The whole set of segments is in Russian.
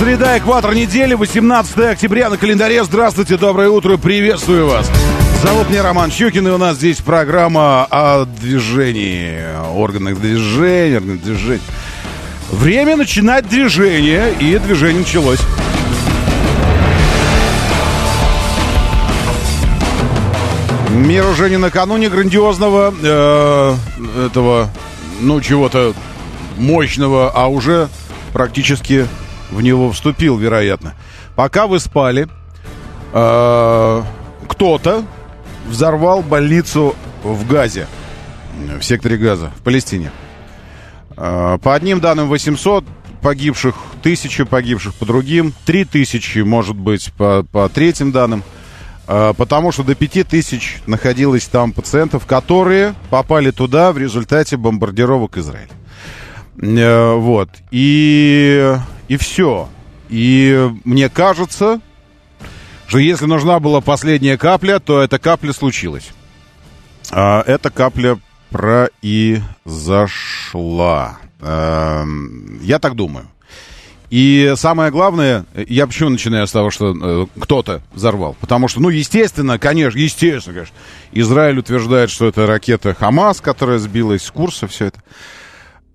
среда, экватор недели, 18 октября на календаре. Здравствуйте, доброе утро, приветствую вас. Зовут меня Роман Щукин, и у нас здесь программа о движении, органах движения, органах движения. Время начинать движение, и движение началось. Мир уже не накануне грандиозного э, этого, ну, чего-то мощного, а уже практически в него вступил, вероятно. Пока вы спали, э, кто-то взорвал больницу в Газе, в секторе Газа, в Палестине. Э, по одним данным 800 погибших, 1000 погибших по другим, 3000, может быть, по, по третьим данным. Э, потому что до 5000 находилось там пациентов, которые попали туда в результате бомбардировок Израиля. Вот. И, и все. И мне кажется, что если нужна была последняя капля, то эта капля случилась. А эта капля произошла. Эм, я так думаю. И самое главное, я почему начинаю с того, что э, кто-то взорвал? Потому что, ну, естественно, конечно, естественно, конечно, Израиль утверждает, что это ракета Хамас, которая сбилась с курса, все это.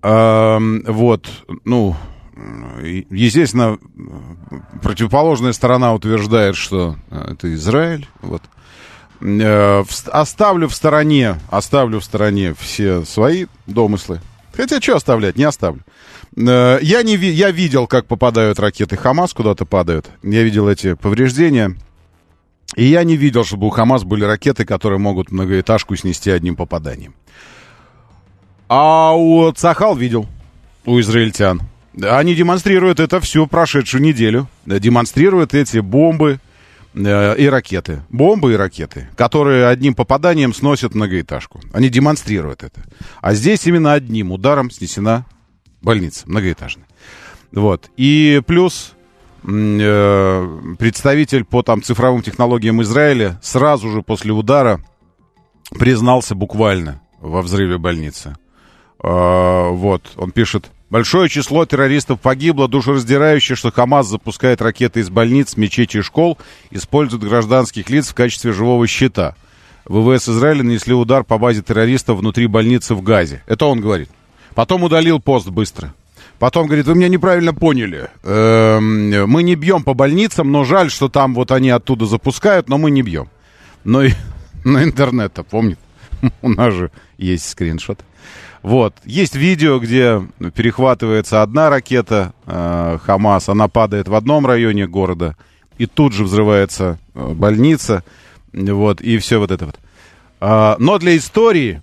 Эм, вот, ну, естественно, противоположная сторона утверждает, что э, это Израиль, вот. Э, оставлю в стороне, оставлю в стороне все свои домыслы. Хотя что оставлять, не оставлю. Э, я, не, я видел, как попадают ракеты Хамас, куда-то падают. Я видел эти повреждения. И я не видел, чтобы у Хамас были ракеты, которые могут многоэтажку снести одним попаданием. А у Цахал видел, у израильтян. Они демонстрируют это всю прошедшую неделю. Демонстрируют эти бомбы э, и ракеты. Бомбы и ракеты, которые одним попаданием сносят многоэтажку. Они демонстрируют это. А здесь именно одним ударом снесена больница многоэтажная. Вот. И плюс э, представитель по там цифровым технологиям Израиля сразу же после удара признался буквально во взрыве больницы. Э, вот, он пишет, большое число террористов погибло, душераздирающе, что Хамас запускает ракеты из больниц, мечетей и школ, использует гражданских лиц в качестве живого щита. ВВС Израиля нанесли удар по базе террористов внутри больницы в Газе. Это он говорит. Потом удалил пост быстро. Потом говорит, вы меня неправильно поняли. Эм, мы не бьем по больницам, но жаль, что там вот они оттуда запускают, но мы не бьем. Но, но интернет-то помнит. У нас же есть скриншот. Вот. Есть видео, где перехватывается одна ракета э, Хамас, она падает в одном районе города, и тут же взрывается э, больница, вот, и все вот это вот. А, но для истории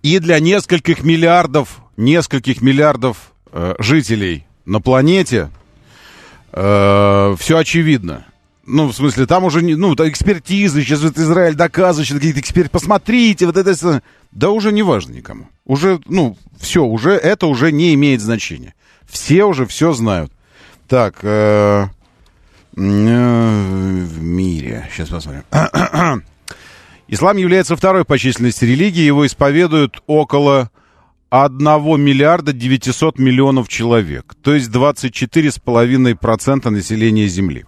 и для нескольких миллиардов, нескольких миллиардов э, жителей на планете э, все очевидно. Ну, в смысле, там уже, не, ну, экспертизы, сейчас вот Израиль доказывает, что какие-то эксперты, посмотрите, вот это, да уже не важно никому. Уже, ну, все, уже, это уже не имеет значения. Все уже все знают. Так, э, э, в мире, сейчас посмотрим. Ислам является второй по численности религией, его исповедуют около 1 миллиарда 900 миллионов человек, то есть 24,5% населения Земли.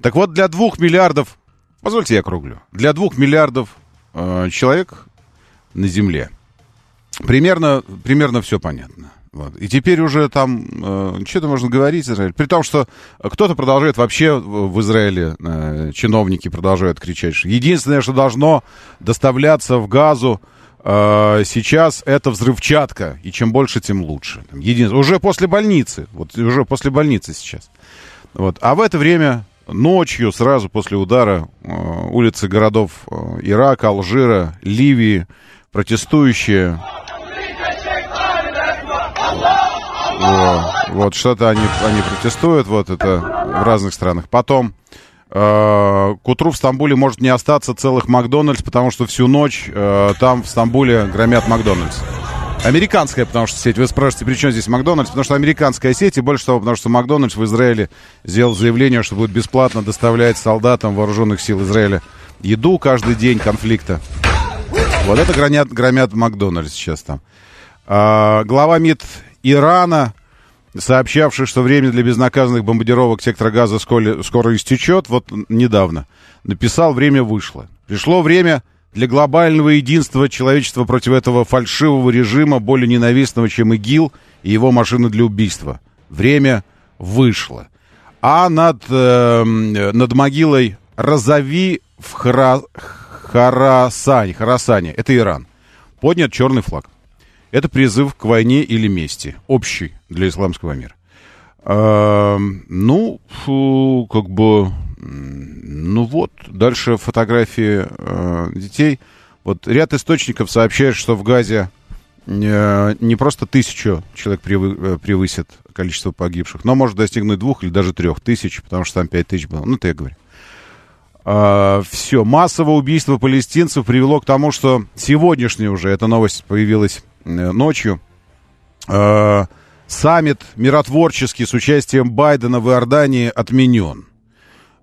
Так вот, для 2 миллиардов, позвольте я округлю, для 2 миллиардов э, человек на Земле примерно, примерно все понятно. Вот. И теперь уже там э, что-то можно говорить, Израиль. При том, что кто-то продолжает вообще в Израиле, э, чиновники продолжают кричать, что единственное, что должно доставляться в газу э, сейчас, это взрывчатка. И чем больше, тем лучше. Единственное, уже после больницы. Вот уже после больницы сейчас. Вот. А в это время ночью, сразу после удара, э, улицы городов э, Ирака, Алжира, Ливии, протестующие Вот, что-то они, они протестуют, вот это в разных странах. Потом, э, к утру в Стамбуле может не остаться целых Макдональдс, потому что всю ночь там в Стамбуле громят Макдональдс. Американская, потому что сеть. Вы спрашиваете, при чем здесь Макдональдс? Потому что американская сеть, и больше того, потому что Макдональдс в Израиле сделал заявление, что будет бесплатно доставлять солдатам вооруженных сил Израиля еду каждый день конфликта. Вот это громят, громят Макдональдс сейчас там. А, глава МИД Ирана, сообщавший, что время для безнаказанных бомбардировок сектора газа скоро, скоро истечет, вот недавно, написал, время вышло. Пришло время для глобального единства человечества против этого фальшивого режима, более ненавистного, чем ИГИЛ и его машины для убийства. Время вышло. А над, э, над могилой Розави в Хара, Харасане, Харасане, это Иран, поднят черный флаг. Это призыв к войне или мести, общий для исламского мира. Э, ну, фу, как бы ну вот, дальше фотографии э, детей. Вот ряд источников сообщает, что в Газе э, не просто тысячу человек превы, э, превысит количество погибших, но может достигнуть двух или даже трех тысяч, потому что там пять тысяч было. Ну, это я говорю. А, все, массовое убийство палестинцев привело к тому, что сегодняшняя уже, эта новость появилась э, ночью, э, саммит миротворческий с участием Байдена в Иордании отменен.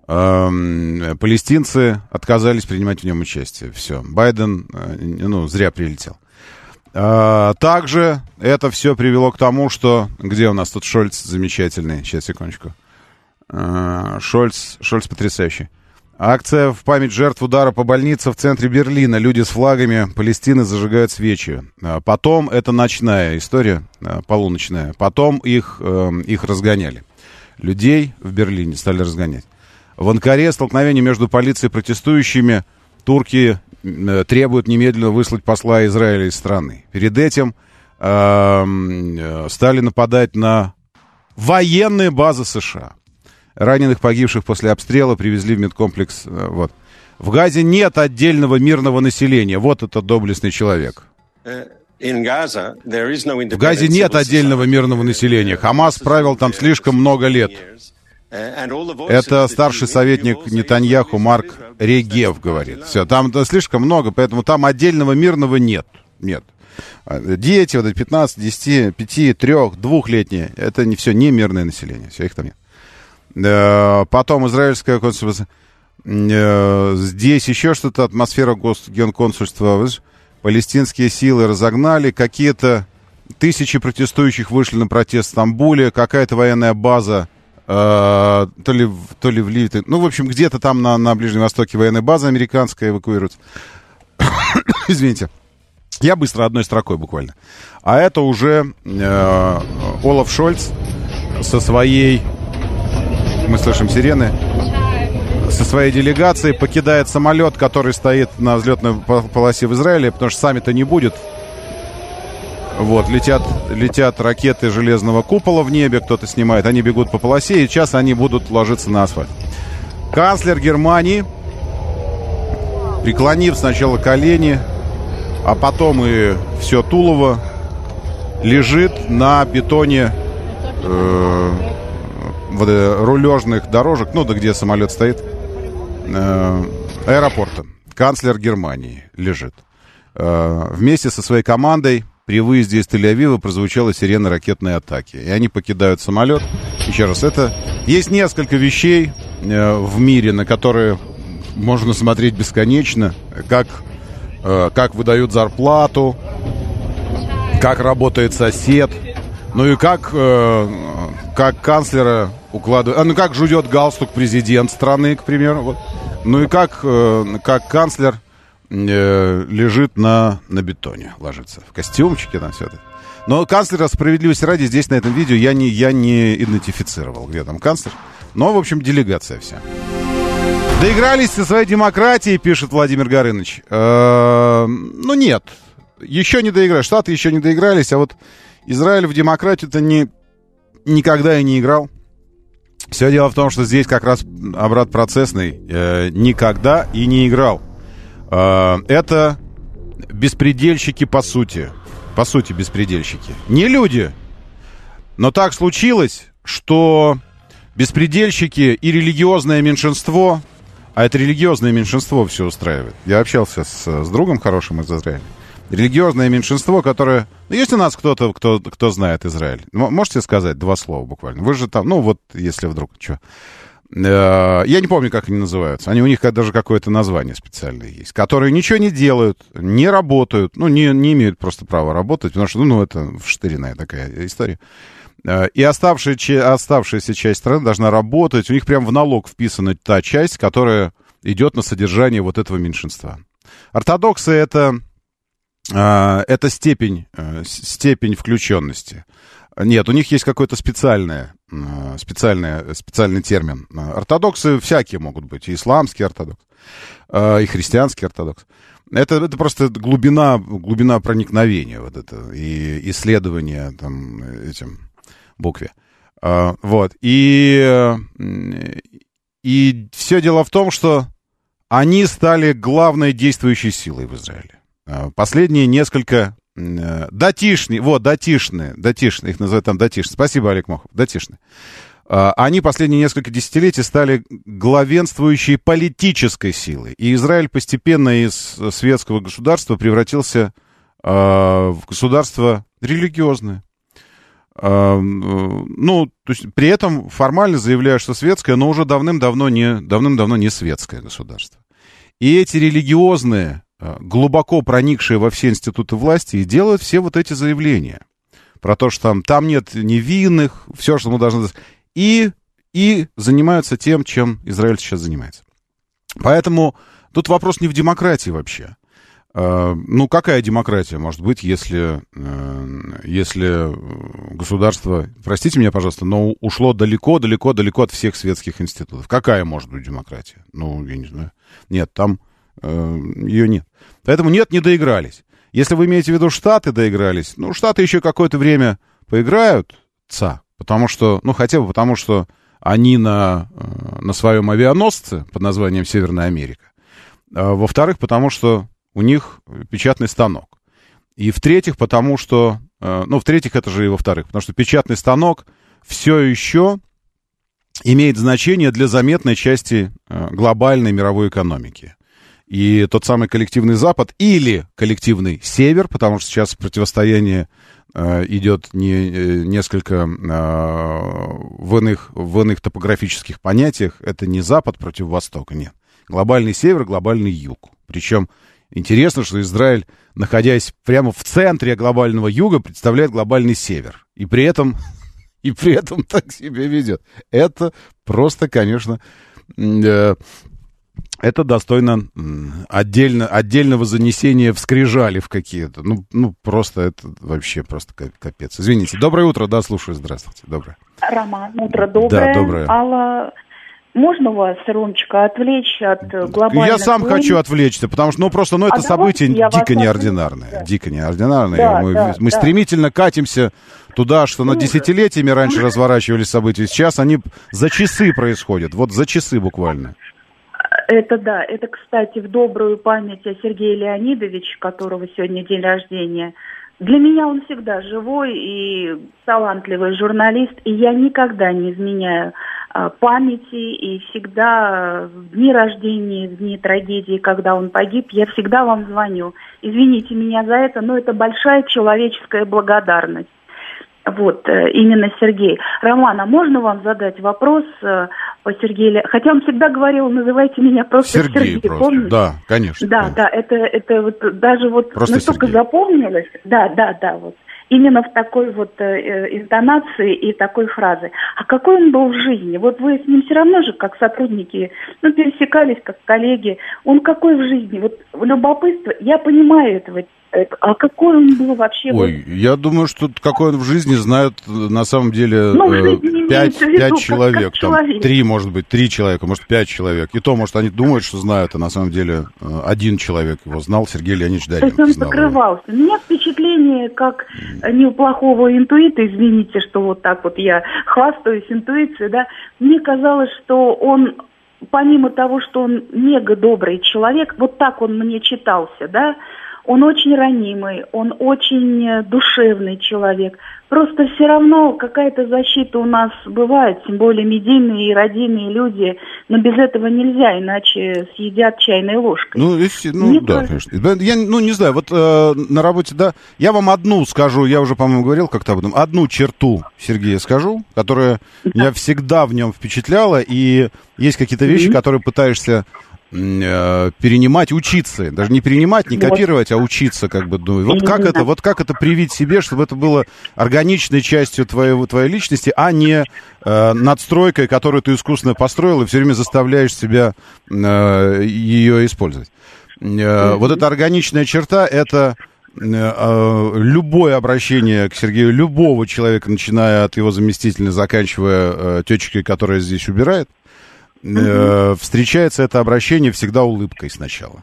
Эм, палестинцы отказались принимать в нем участие. Все, Байден, э, ну, зря прилетел. А, также это все привело к тому, что... Где у нас тут Шольц замечательный? Сейчас, секундочку. А, Шольц, Шольц потрясающий. Акция в память жертв удара по больнице в центре Берлина. Люди с флагами Палестины зажигают свечи. А потом, это ночная история, полуночная. Потом их, эм, их разгоняли. Людей в Берлине стали разгонять. В Анкаре столкновение между полицией и протестующими. Турки э, требуют немедленно выслать посла Израиля из страны. Перед этим э, стали нападать на военные базы США. Раненых, погибших после обстрела привезли в медкомплекс. Э, вот. В Газе нет отдельного мирного населения. Вот это доблестный человек. Э, в Газе нет отдельного мирного населения. Хамас правил там слишком много лет. Это старший советник Нетаньяху Марк Регев говорит. Все, там слишком много, поэтому там отдельного мирного нет. Нет. Дети, вот эти 15, 10, 5, 3, двухлетние, это не все не мирное население. Все, их там нет. Потом израильское консульство. Э, здесь еще что-то, атмосфера госгенконсульства. Палестинские силы разогнали, какие-то тысячи протестующих вышли на протест в Стамбуле, какая-то военная база то ли, то ли в Ливии, ну, в общем, где-то там на, на Ближнем Востоке военная база американская эвакуируется. Извините. Я быстро одной строкой буквально. А это уже э, Олаф Шольц со своей, мы слышим сирены, со своей делегацией покидает самолет, который стоит на взлетной полосе в Израиле, потому что саммита не будет. Вот, летят, летят ракеты железного купола в небе, кто-то снимает, они бегут по полосе, и сейчас они будут ложиться на асфальт. Канцлер Германии, преклонив сначала колени, а потом и все Тулово, лежит на бетоне э, рулежных дорожек, ну да где самолет стоит, э, аэропорта. Канцлер Германии лежит. Э, вместе со своей командой при выезде из Тель-Авива прозвучала сирена ракетной атаки. И они покидают самолет. Еще раз, это... Есть несколько вещей э, в мире, на которые можно смотреть бесконечно. Как, э, как выдают зарплату, как работает сосед, ну и как, э, как канцлера укладывает... А, ну как жует галстук президент страны, к примеру. Вот. Ну и как, э, как канцлер лежит на, на бетоне, ложится. В костюмчике там все это. Но канцлера справедливости ради здесь на этом видео я не, я не идентифицировал, где там канцлер. Но, в общем, делегация вся. Доигрались со своей демократией, пишет Владимир Горыныч. Э, ну, нет. Еще не доиграли. Штаты еще не доигрались, а вот Израиль в демократию-то не, никогда и не играл. Все дело в том, что здесь как раз обрат процессный э, никогда и не играл. А, это беспредельщики по сути. По сути, беспредельщики. Не люди. Но так случилось, что беспредельщики и религиозное меньшинство, а это религиозное меньшинство все устраивает. Я общался с, с другом хорошим из Израиля. Религиозное меньшинство, которое... Ну, есть у нас кто-то, кто, кто знает Израиль? Можете сказать два слова буквально? Вы же там, ну вот, если вдруг, что... Э, я не помню, как они называются. Они, у них даже какое-то название специальное есть. Которые ничего не делают, не работают, ну, не, не имеют просто права работать, потому что, ну, это вштыренная такая история. Э, и оставшаяся, оставшаяся часть страны должна работать. У них прям в налог вписана та часть, которая идет на содержание вот этого меньшинства. Ортодоксы это, э, это степень, степень включенности. Нет, у них есть какое-то специальное, э, специальное, специальный термин. Ортодоксы всякие могут быть, и исламский ортодокс, э, и христианский ортодокс. Это, это просто глубина, глубина проникновения, вот это, и исследования там этим букве. Э, вот, и, и все дело в том, что они стали главной действующей силой в Израиле. Последние несколько Э, датишные, вот, датишные, датишные, их называют там датишные. Спасибо, Олег Мохов, датишные. А, они последние несколько десятилетий стали главенствующей политической силой. И Израиль постепенно из светского государства превратился а, в государство религиозное. Ну, то есть при этом формально заявляю, что светское, но уже давным-давно не, давным-давно не светское государство. И эти религиозные Э, глубоко проникшие во все институты власти и делают все вот эти заявления про то, что там, там нет невинных, все, что мы должны... И, и занимаются тем, чем Израиль сейчас занимается. Поэтому тут вопрос не в демократии вообще. Э, ну, какая демократия может быть, если, э, если государство, простите меня, пожалуйста, но ушло далеко-далеко-далеко от всех светских институтов? Какая может быть демократия? Ну, я не знаю. Нет, там Э, ее нет. Поэтому нет, не доигрались. Если вы имеете в виду Штаты доигрались, ну, Штаты еще какое-то время поиграют, ца, потому что, ну, хотя бы потому, что они на, э, на своем авианосце под названием Северная Америка. А, во-вторых, потому что у них печатный станок. И в-третьих, потому что, э, ну, в-третьих, это же и во-вторых, потому что печатный станок все еще имеет значение для заметной части глобальной мировой экономики и тот самый коллективный Запад или коллективный Север, потому что сейчас противостояние э, идет не, э, несколько э, в, иных, в иных топографических понятиях. Это не Запад против Востока, нет. Глобальный Север, глобальный Юг. Причем интересно, что Израиль, находясь прямо в центре глобального Юга, представляет глобальный Север. И при этом, и при этом так себя ведет. Это просто, конечно, это достойно отдельно, отдельного занесения в скрижали в какие-то. Ну, ну, просто это вообще просто капец. Извините. Доброе утро, да, слушаю. Здравствуйте. Доброе. Роман, утро доброе. Да, доброе. Алла, можно вас, Ромочка, отвлечь от глобальных Я сам войн? хочу отвлечься, потому что, ну, просто, ну, это а событие дико неординарное. Да. Дико неординарное. Да, мы да, мы да. стремительно катимся туда, что на десятилетиями раньше разворачивались события. Сейчас они за часы происходят. Вот за часы буквально. Это да, это, кстати, в добрую память о Сергее Леонидовиче, которого сегодня день рождения. Для меня он всегда живой и талантливый журналист, и я никогда не изменяю а, памяти, и всегда в дни рождения, в дни трагедии, когда он погиб, я всегда вам звоню. Извините меня за это, но это большая человеческая благодарность. Вот, э, именно Сергей. Роман, а можно вам задать вопрос э, по Сергею? Хотя он всегда говорил, называйте меня просто Сергей. Сергей просто. Помните? Да, конечно. Да, конечно. да, это, это вот даже вот просто настолько Сергей. запомнилось. Да, да, да, вот. Именно в такой вот э, э, интонации и такой фразы. А какой он был в жизни? Вот вы с ним все равно же, как сотрудники, ну, пересекались, как коллеги. Он какой в жизни? Вот любопытство, я понимаю этого а какой он был вообще? Ой, вот... я думаю, что какой он в жизни знают на самом деле ну, э, пять, человек, как, как там, три, может быть, три человека, может, пять человек. И то, может, они думают, что знают, а на самом деле э, один человек его знал, Сергей Леонидович Даренко. То есть он покрывался. Его. У меня впечатление, как не у плохого интуита, извините, что вот так вот я хвастаюсь интуицией, да, мне казалось, что он помимо того, что он мега добрый человек, вот так он мне читался, да, Он очень ранимый, он очень э, душевный человек. Просто все равно какая-то защита у нас бывает, тем более медийные и родийные люди, но без этого нельзя, иначе съедят чайной ложкой. Ну, если, ну Мне да, кажется- конечно. Да, Я, ну, не знаю, вот э, на работе, да, я вам одну скажу, я уже, по-моему, говорил как-то об этом, одну черту Сергея скажу, которая меня всегда в нем впечатляла, и есть какие-то вещи, которые пытаешься перенимать, учиться, даже не перенимать, не Вот. копировать, а учиться, как бы, ну, вот как это, вот как это привить себе, чтобы это было органичной частью твоего, твоей личности, а не э, надстройкой, которую ты искусственно построил, и все время заставляешь себя э, ее использовать. Э, Вот эта органичная черта, это э, э, любое обращение к Сергею, любого человека, начиная от его заместителя, заканчивая э, тетечкой, которая здесь убирает, э, встречается это обращение всегда улыбкой сначала.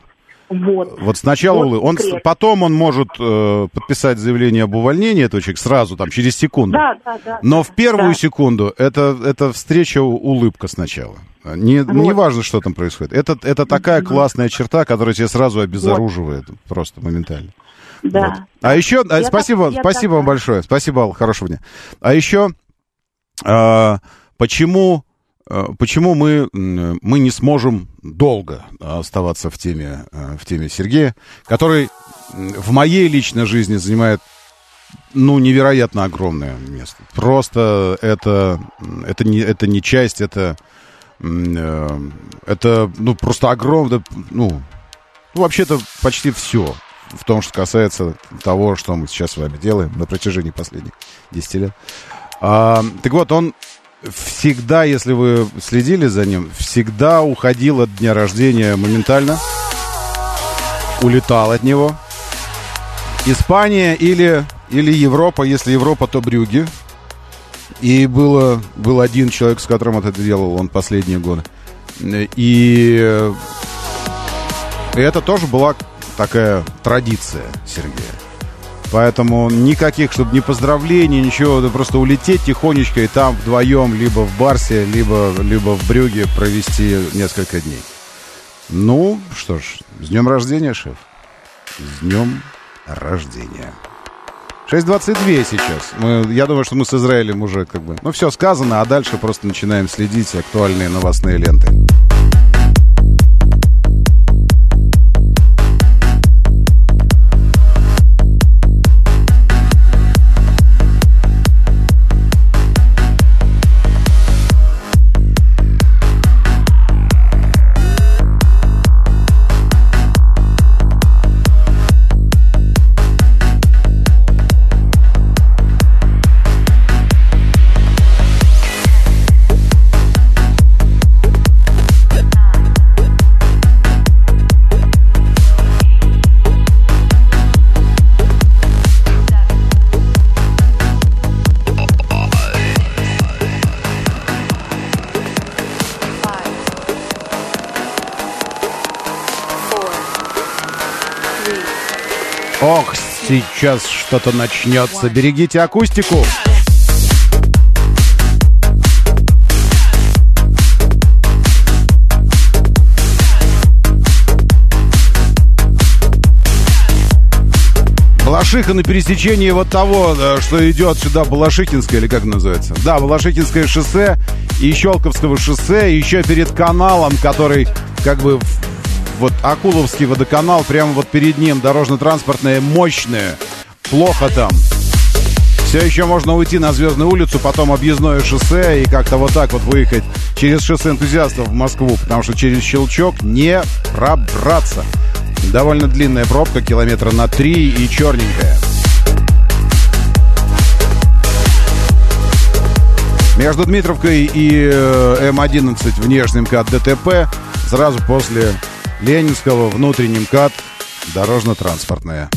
Вот. Вот сначала Вот он, потом он может э, подписать заявление об увольнении этого человека сразу, там, через секунду. Да, да, да. Но в первую да. секунду это, это встреча улыбка сначала. Не, Вот. не важно, что там происходит. Это, это такая классная черта, которая тебя сразу обезоруживает просто моментально. Да. Вот. А еще, а, Я спасибо, так- спасибо вам такая. большое. Спасибо, Алла, хорошего дня. А еще, а, почему, почему мы, мы не сможем долго оставаться в теме, а, в теме Сергея, который в моей личной жизни занимает ну, невероятно огромное место. Просто это, это, не, это не часть, это, э, это ну, просто огромное, ну, ну, вообще-то почти все в том, что касается того, что мы сейчас с вами делаем на протяжении последних 10 лет. А, так вот, он всегда, если вы следили за ним, всегда уходил от дня рождения моментально, улетал от него. Испания или, или Европа, если Европа, то Брюги. И было, был один человек, с которым это делал он последние годы. И это тоже была такая традиция Сергея. Поэтому никаких, чтобы ни поздравлений, ничего, да просто улететь тихонечко и там вдвоем, либо в Барсе, либо, либо в Брюге провести несколько дней. Ну, что ж, с днем рождения, шеф. С днем рождения. 6.22 сейчас. Мы, я думаю, что мы с Израилем уже как бы... Ну, все сказано, а дальше просто начинаем следить актуальные новостные ленты. Сейчас что-то начнется. Берегите акустику. Балашиха на пересечении вот того, э, что идет сюда, Балашихинское, или как называется? Да, Балашихинское шоссе и Щелковского шоссе, еще перед каналом, который как бы вот Акуловский водоканал, прямо вот перед ним дорожно-транспортное мощное. Плохо там. Все еще можно уйти на Звездную улицу, потом объездное шоссе и как-то вот так вот выехать через шоссе энтузиастов в Москву, потому что через Щелчок не пробраться. Довольно длинная пробка, километра на три и черненькая. Между Дмитровкой и э, М11 внешний МКАД ДТП, сразу после Ленинского внутренний МКАД дорожно-транспортная.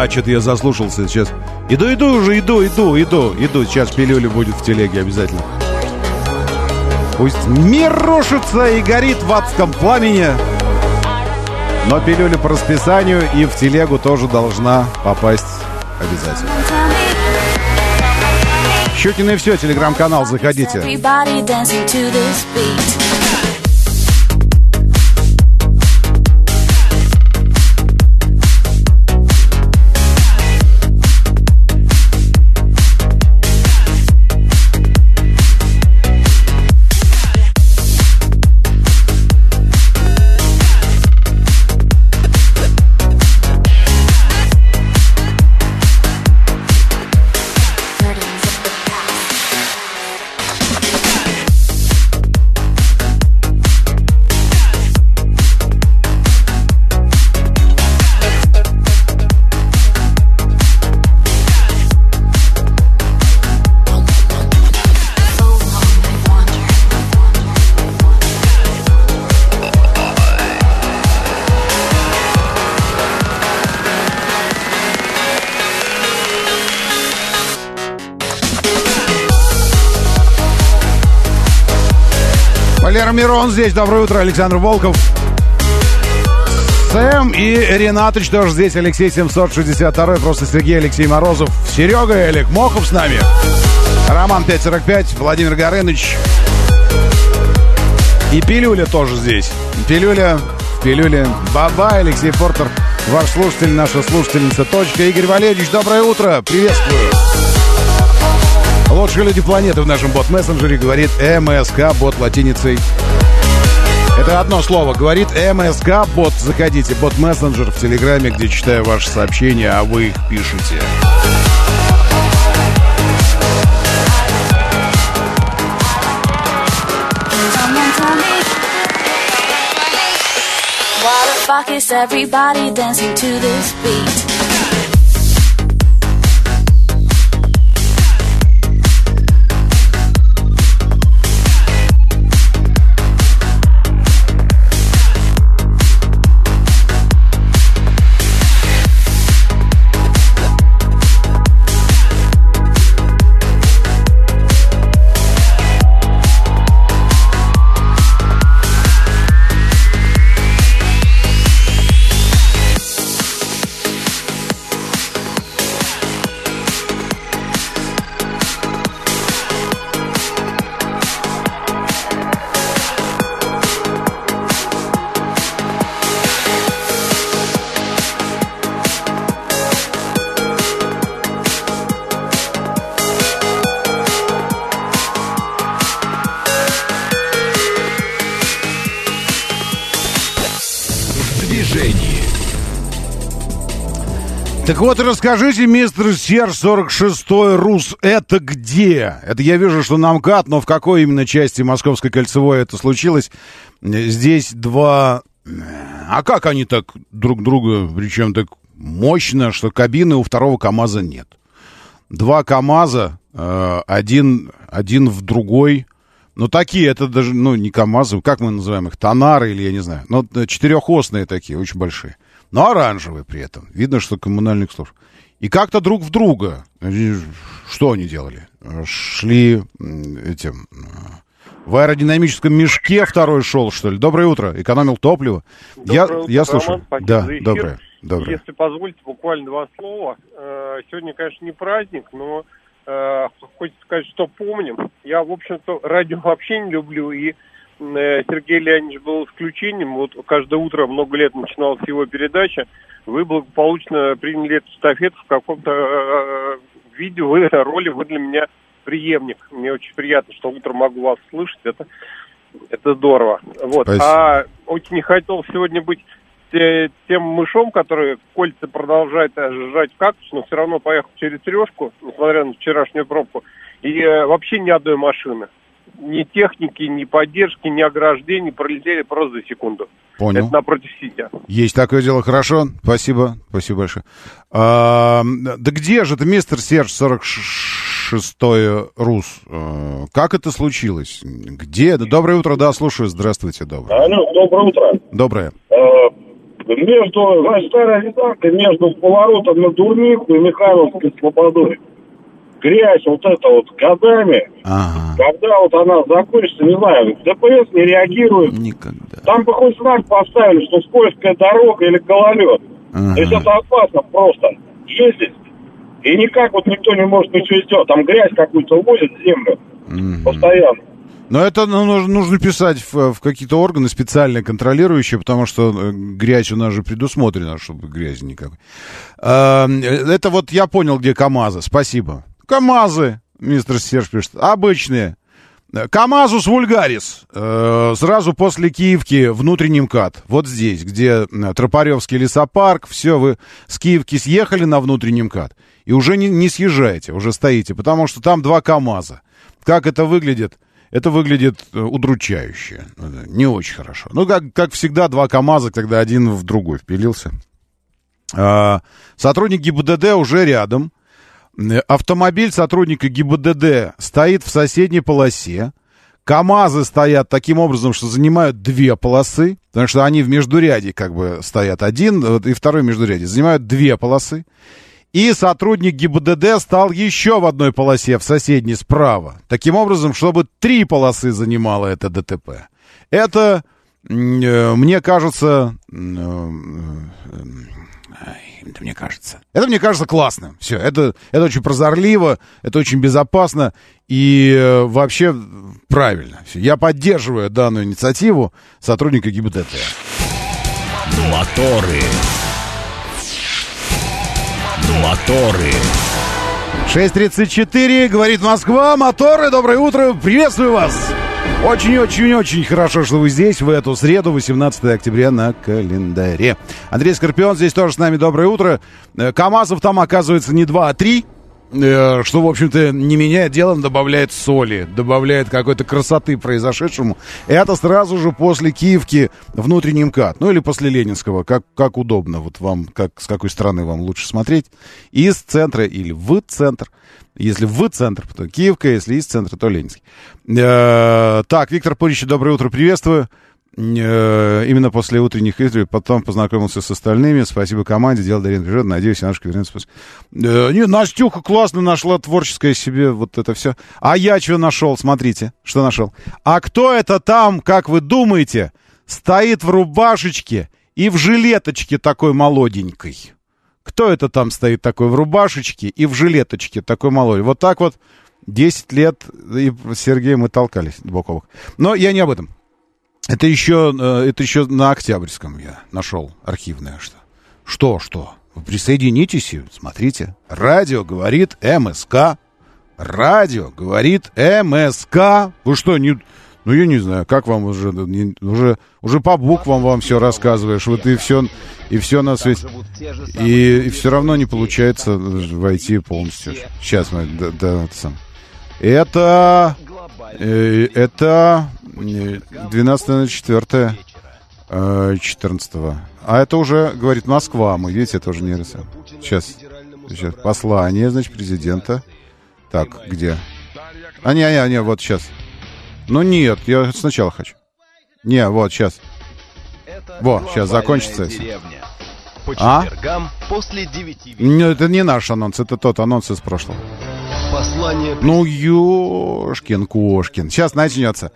Да, что-то я заслушался сейчас. Иду, иду уже, иду, иду, иду, иду. Сейчас пилюля будет в телеге обязательно. Пусть мир рушится и горит в адском пламени. Но пилюля по расписанию и в телегу тоже должна попасть обязательно. Щукин и все, телеграм-канал, заходите. Валера Мирон здесь. Доброе утро, Александр Волков. Сэм и Ренатыч тоже здесь. Алексей 762, просто Сергей Алексей Морозов. Серега и Олег Мохов с нами. Роман 545, Владимир Горыныч. И Пилюля тоже здесь. Пилюля, в Пилюле. Баба, Алексей Портер. Ваш слушатель, наша слушательница. Точка. Игорь Валерьевич, доброе утро. Приветствую. Лучшие люди планеты в нашем бот-мессенджере говорит МСК, бот латиницей. Это одно слово. Говорит МСК, бот. Заходите, бот-мессенджер в Телеграме, где читаю ваши сообщения, а вы их пишете. Why the fuck is everybody dancing to this beat? Вот, расскажите, мистер Серж 46-й Рус, это где? Это я вижу, что на МКАД, но в какой именно части Московской кольцевой это случилось? Здесь два... А как они так друг друга, причем так мощно, что кабины у второго КАМАЗа нет? Два КАМАЗа, э, один, один в другой. Ну, такие, это даже, ну, не КАМАЗы, как мы называем их, Тонары или я не знаю. Ну, э, четырехосные такие, очень большие. Но оранжевые при этом. Видно, что коммунальных служб. И как-то друг в друга. Что они делали? Шли этим... э, В аэродинамическом мешке второй шел, что ли? Доброе утро. Экономил топливо. я, Доброе утро, я слушаю. Роман, спасибо да, за эфир. доброе. Доброе. Если позволите, буквально два слова. Э, Сегодня, конечно, не праздник, но э, хочется сказать, что помним. Я, в общем-то, радио вообще не люблю, и Сергей Леонидович был исключением. Вот каждое утро много лет начиналась его передача. Вы благополучно приняли эту эстафету в каком-то э, виде, вы, роли, вы для меня преемник. Мне очень приятно, что утром могу вас слышать. Это, это здорово. Вот. Спасибо. А очень не хотел сегодня быть те- тем мышом, который кольца продолжает жрать в кактус, но все равно поехал через трешку, несмотря на вчерашнюю пробку, и э, вообще ни одной машины. Ни техники, ни поддержки, ни ограждений пролетели просто за секунду. Понял. Это напротив Сити. Есть такое дело, хорошо. Спасибо, спасибо большое. А, да где же ты, мистер Серж 46-й Рус? А, как это случилось? Где? Да, Доброе утро, да, слушаю. Здравствуйте, доброе. Алло, доброе утро. Доброе. Э, между, значит, старая редакция между поворотом на Дурнику и Михайловской Слободой. Грязь вот это вот годами, Ага. Когда вот она закончится, не знаю, ДПС не реагирует. Никогда. Там бы хоть знак поставили, что скользкая дорога или гололед. Ага. То есть это опасно просто ездить. И никак вот никто не может ничего сделать. Там грязь какую-то увозит в землю Мгм. постоянно. Но это ну, нужно, нужно писать в, в какие-то органы специально контролирующие, потому что э, грязь у нас же предусмотрена, чтобы грязи никакой. А, э, это вот я понял, где КАМАЗы. Спасибо. КАМАЗы, мистер Серж пишет, обычные. КАМАЗус вульгарис. Э, сразу после Киевки внутренний МКАД. Вот здесь, где э, Тропаревский лесопарк. Все, вы с Киевки съехали на внутренний МКАД. И уже не, не съезжаете, уже стоите, потому что там два КАМАЗа. Как это выглядит? Это выглядит э, удручающе. Не очень хорошо. Ну, как, как всегда, два КАМАЗа, когда один в другой впилился. А, сотрудник ГИБДД уже рядом. Э, Автомобиль сотрудника ГИБДД стоит в соседней полосе. КАМАЗы стоят таким образом, что занимают две полосы, потому что они в междуряде как бы стоят один и второй междуряде, занимают две полосы. И сотрудник ГИБДД стал еще в одной полосе, в соседней справа. Таким образом, чтобы три полосы занимало это ДТП. Это, э, мне кажется... Это мне кажется. Это мне кажется классно. Все, это, это очень прозорливо, это очень безопасно и э, вообще правильно. Всё. Я поддерживаю данную инициативу сотрудника ГИБДД. Моторы. Моторы. 6.34, говорит Москва, моторы, доброе утро, приветствую вас! Очень-очень-очень хорошо, что вы здесь в эту среду, 18 октября на календаре. Андрей Скорпион здесь тоже с нами, доброе утро. Э, КамАЗов там оказывается не два, а три. Э, Что, в общем-то, не меняет дело, добавляет соли, добавляет какой-то красоты произошедшему. Это сразу же после Киевки внутренний МКАД, ну или после Ленинского, как, как удобно, вот вам, как, с какой стороны вам лучше смотреть. Из центра или в центр. Если в центр, то Киевка, если из центра, то Ленинский. Э, так, Виктор Пурич, доброе утро, приветствую. Э, Именно после утренних интервью потом познакомился с остальными. Спасибо команде, дело Дарина Пежет. Надеюсь, Анушка вернется. Э, Не, Настюха классно нашла творческое себе вот это все. А я что нашел? Смотрите, что нашел. А кто это там, как вы думаете, стоит в рубашечке и в жилеточке такой молоденькой? Кто это там стоит такой в рубашечке и в жилеточке такой молодой? Вот так вот 10 лет и с Сергеем мы толкались бок о бок. Но я не об этом. Это еще, э, это еще на Октябрьском я нашел архивное что. Что, что? Вы присоединитесь и смотрите. Радио говорит МСК. Радио говорит МСК. Вы что, не... Ну, я не знаю, как вам уже, уже, уже по буквам вам все рассказываешь, вот и все, и все на свете. И, все равно не получается войти полностью. Сейчас мы, да, да, это это э, 12 на 4 14 А это уже, говорит, Москва. Мы, видите, это уже не РСМ. Сейчас, сейчас. Послание, значит, президента. Так, где? А, не, не, не, вот сейчас. Ну нет, я сначала хочу. Не, вот, сейчас. Во, сейчас закончится. всё. По А? после девяти вечера. Не, это не наш анонс, это тот анонс из прошлого. Послание Ну, ёшкин, кошкин. Сейчас начнется.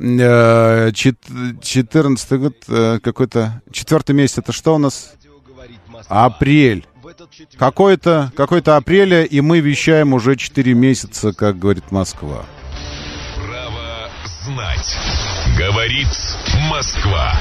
Э, чет- 14 год, э, какой-то... Четвертый месяц, это что у нас? Апрель. Какой-то какой-то апреля, и мы вещаем уже 4 месяца, как говорит Москва. Право знать. Говорит Москва.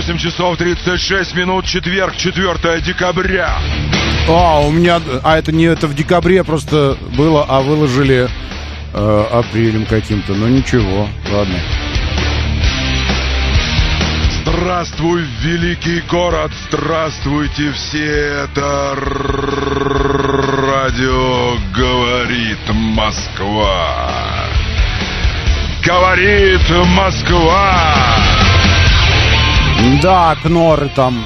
8 часов 36 минут, четверг, 4 декабря. А, у меня... А это не это в декабре просто было, а выложили э, апрелем каким-то. Ну ничего, ладно. Здравствуй, великий город! Здравствуйте все! Это радио говорит Москва! Говорит Москва! Да, Кноры там.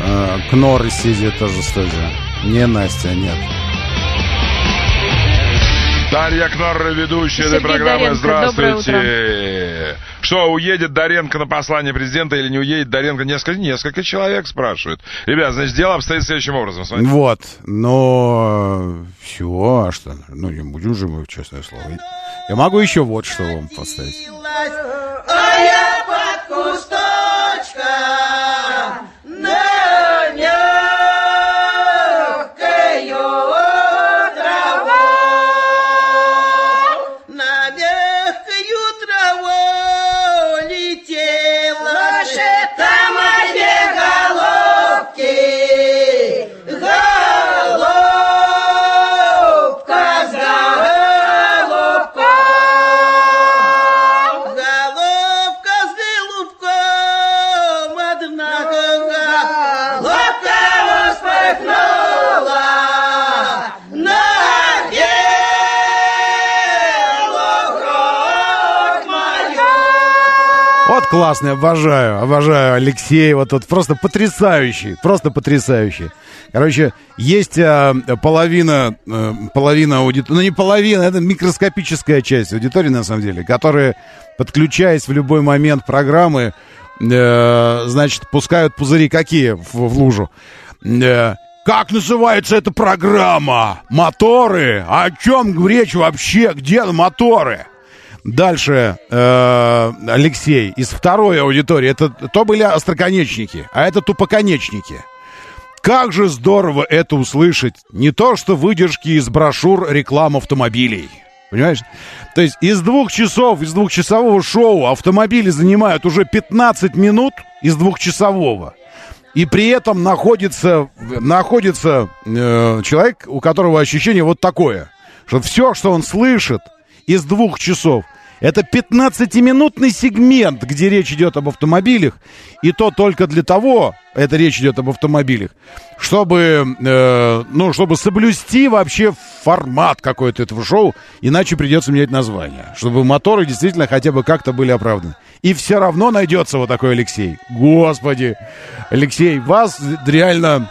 Э, Кноры сидит тоже студия. Не Настя, нет. Дарья Кнорра, ведущая этой Сергей программы. Доренко, доброе Здравствуйте. Что, уедет Доренко на послание президента или не уедет Доренко? Несколько, несколько человек спрашивают. Ребят, значит, дело обстоит следующим образом. Смотрите. Вот, но все, а что? Ну, не будем же мы, честное слово. Я могу еще вот что вам поставить. А я Вот классный, обожаю, обожаю Алексей, вот тут просто потрясающий, просто потрясающий. Короче, есть а, половина, э, половина аудитории, ну не половина, это микроскопическая часть аудитории на самом деле, которая, подключаясь в любой момент программы, э, значит, пускают пузыри какие в, в лужу. Э, как называется эта программа? Моторы? О чем речь вообще? Где моторы? Дальше э, Алексей из второй аудитории. Это то были остроконечники, а это тупоконечники. Как же здорово это услышать. Не то, что выдержки из брошюр реклам автомобилей. Понимаешь? То есть из двух часов, из двухчасового шоу автомобили занимают уже 15 минут из двухчасового. И при этом находится, находится э, человек, у которого ощущение вот такое, что все, что он слышит из двух часов, это 15-минутный сегмент, где речь идет об автомобилях, и то только для того, это речь идет об автомобилях, чтобы, э, ну, чтобы соблюсти вообще формат какой-то этого шоу, иначе придется менять название, чтобы моторы действительно хотя бы как-то были оправданы. И все равно найдется вот такой Алексей. Господи, Алексей, вас реально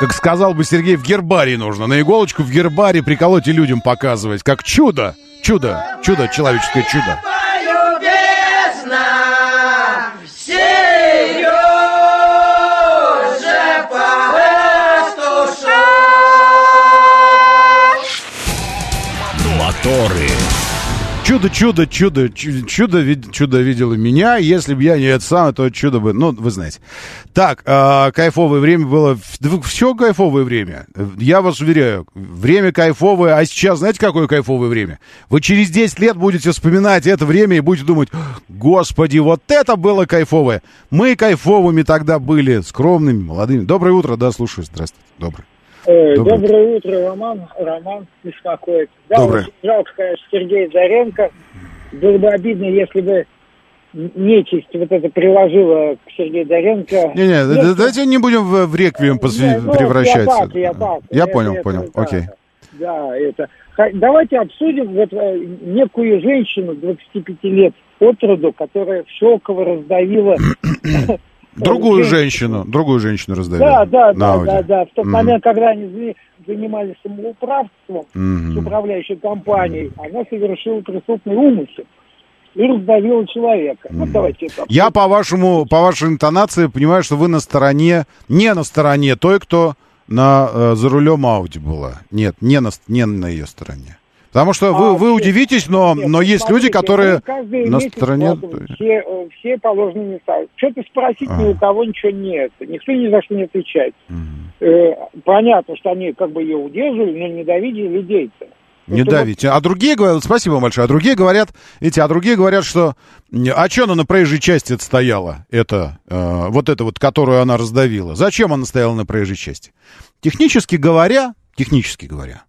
как сказал бы Сергей, в гербарии нужно. На иголочку в гербарии приколоть и людям показывать. Как чудо. Чудо. Чудо. Человеческое чудо. Чудо, чудо, чудо, чудо, чудо, вид- чудо видело меня. Если бы я не это самое, то чудо бы, ну, вы знаете. Так, а, кайфовое время было, все кайфовое время. Я вас уверяю, время кайфовое, а сейчас знаете, какое кайфовое время? Вы через 10 лет будете вспоминать это время и будете думать, господи, вот это было кайфовое. Мы кайфовыми тогда были, скромными, молодыми. Доброе утро, да, слушаю, здравствуйте, доброе. Э, Доброе Доброе утро, Роман. Роман беспокоит. Да, Доброе. очень жалко, конечно, Сергей Заренко. Было бы обидно, если бы нечисть вот это приложила к Сергею Заренко. Не-не, Нет, да- давайте не будем в, в реквием посвя- ну, превращаться. Я, так, я, так. Я Это- понял, это понял, да. окей. Да, это. Давайте обсудим вот э, некую женщину 25 лет от роду, которая в Щелково раздавила... Другую Э, женщину, другую женщину раздавили. Да, да, да, да, да. В тот Мгм. момент, когда они зани- занимались самоуправством Мгм. с управляющей компанией, она совершила преступный умысел и раздавила человека. Вот давайте это Я по вашему, по вашей интонации понимаю, что вы на стороне, не на стороне той, кто на, э, за рулем Ауди была. Нет, не на, не на ее стороне. Потому что вы, А, вы удивитесь, но, Нет, но есть смотрите, люди, которые на стороне... Все, все положенные места. Что-то спросить ни у кого ничего нет. Никто ни за что не отвечает. Э, понятно, что они как бы ее удерживали, но не давили людей-то. Не Это давите. А другие говорят, спасибо вам большое, а другие говорят, эти, а другие говорят, что, а что она на проезжей части это стояла, это, э, вот это вот, которую она раздавила? Зачем она стояла на проезжей части? Технически говоря, технически говоря,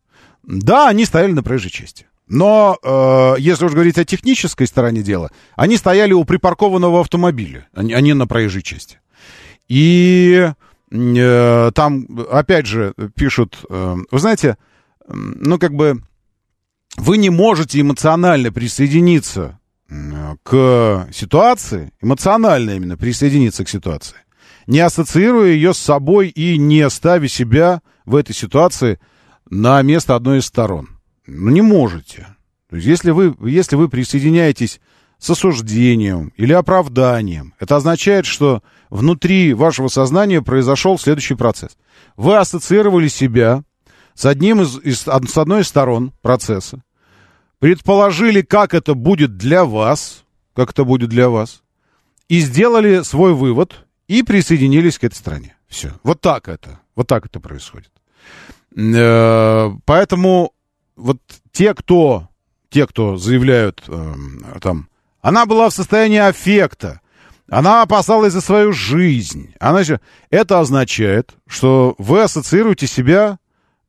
да, они стояли на проезжей части. Но э, если уж говорить о технической стороне дела, они стояли у припаркованного автомобиля, а не, а на проезжей части. И э, там, опять же, пишут, э, вы знаете, э, ну, как бы, вы не можете эмоционально присоединиться к ситуации, эмоционально именно присоединиться к ситуации, не ассоциируя ее с собой и не ставя себя в этой ситуации на место одной из сторон. Ну, не можете. То есть, если вы, если вы присоединяетесь с осуждением или оправданием, это означает, что внутри вашего сознания произошел следующий процесс. Вы ассоциировали себя с одним из, из с одной из сторон процесса, предположили, как это будет для вас, как это будет для вас, и сделали свой вывод и присоединились к этой стране. Все. Вот так это. Вот так это происходит. Э, поэтому вот те, кто, те, кто заявляют э, там, она была в состоянии аффекта, она опасалась за свою жизнь. Она еще... Это означает, что вы ассоциируете себя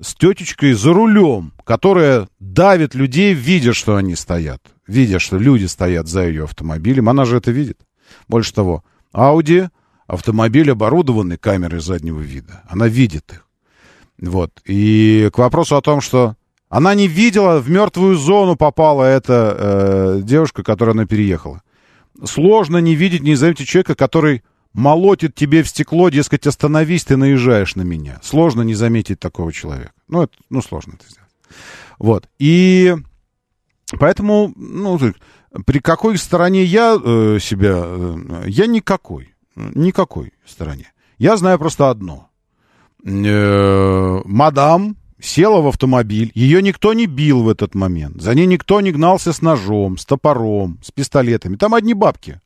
с тетечкой за рулем, которая давит людей, видя, что они стоят. Видя, что люди стоят за ее автомобилем. Она же это видит. Больше того, Ауди, автомобиль оборудованный камерой заднего вида. Она видит их. Вот. И к вопросу о том, что она не видела, в мертвую зону попала эта э, девушка, которая она переехала. Сложно не видеть, не заметить человека, который молотит тебе в стекло, дескать, остановись, ты наезжаешь на меня. Сложно не заметить такого человека. Ну, это, ну сложно это сделать. Вот. И поэтому, ну, при какой стороне я э, себя... Э, я никакой. Никакой стороне. Я знаю просто одно. Э, мадам села в автомобиль, ее никто не бил в этот момент, за ней никто не гнался с ножом, с топором, с пистолетами. Там одни бабки.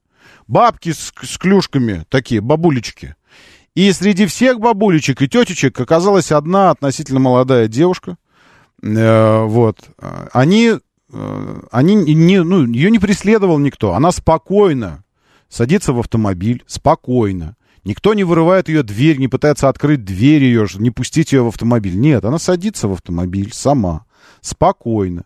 Бабки с, с клюшками, такие, бабулечки. И среди всех бабулечек и тетечек оказалась одна относительно молодая девушка. Э, вот. Они, э, они не, ну, ее не преследовал никто. Она спокойно садится в автомобиль, спокойно. Никто не вырывает ее дверь, не пытается открыть дверь ее, не пустить ее в автомобиль. Нет, она садится в автомобиль сама, спокойно.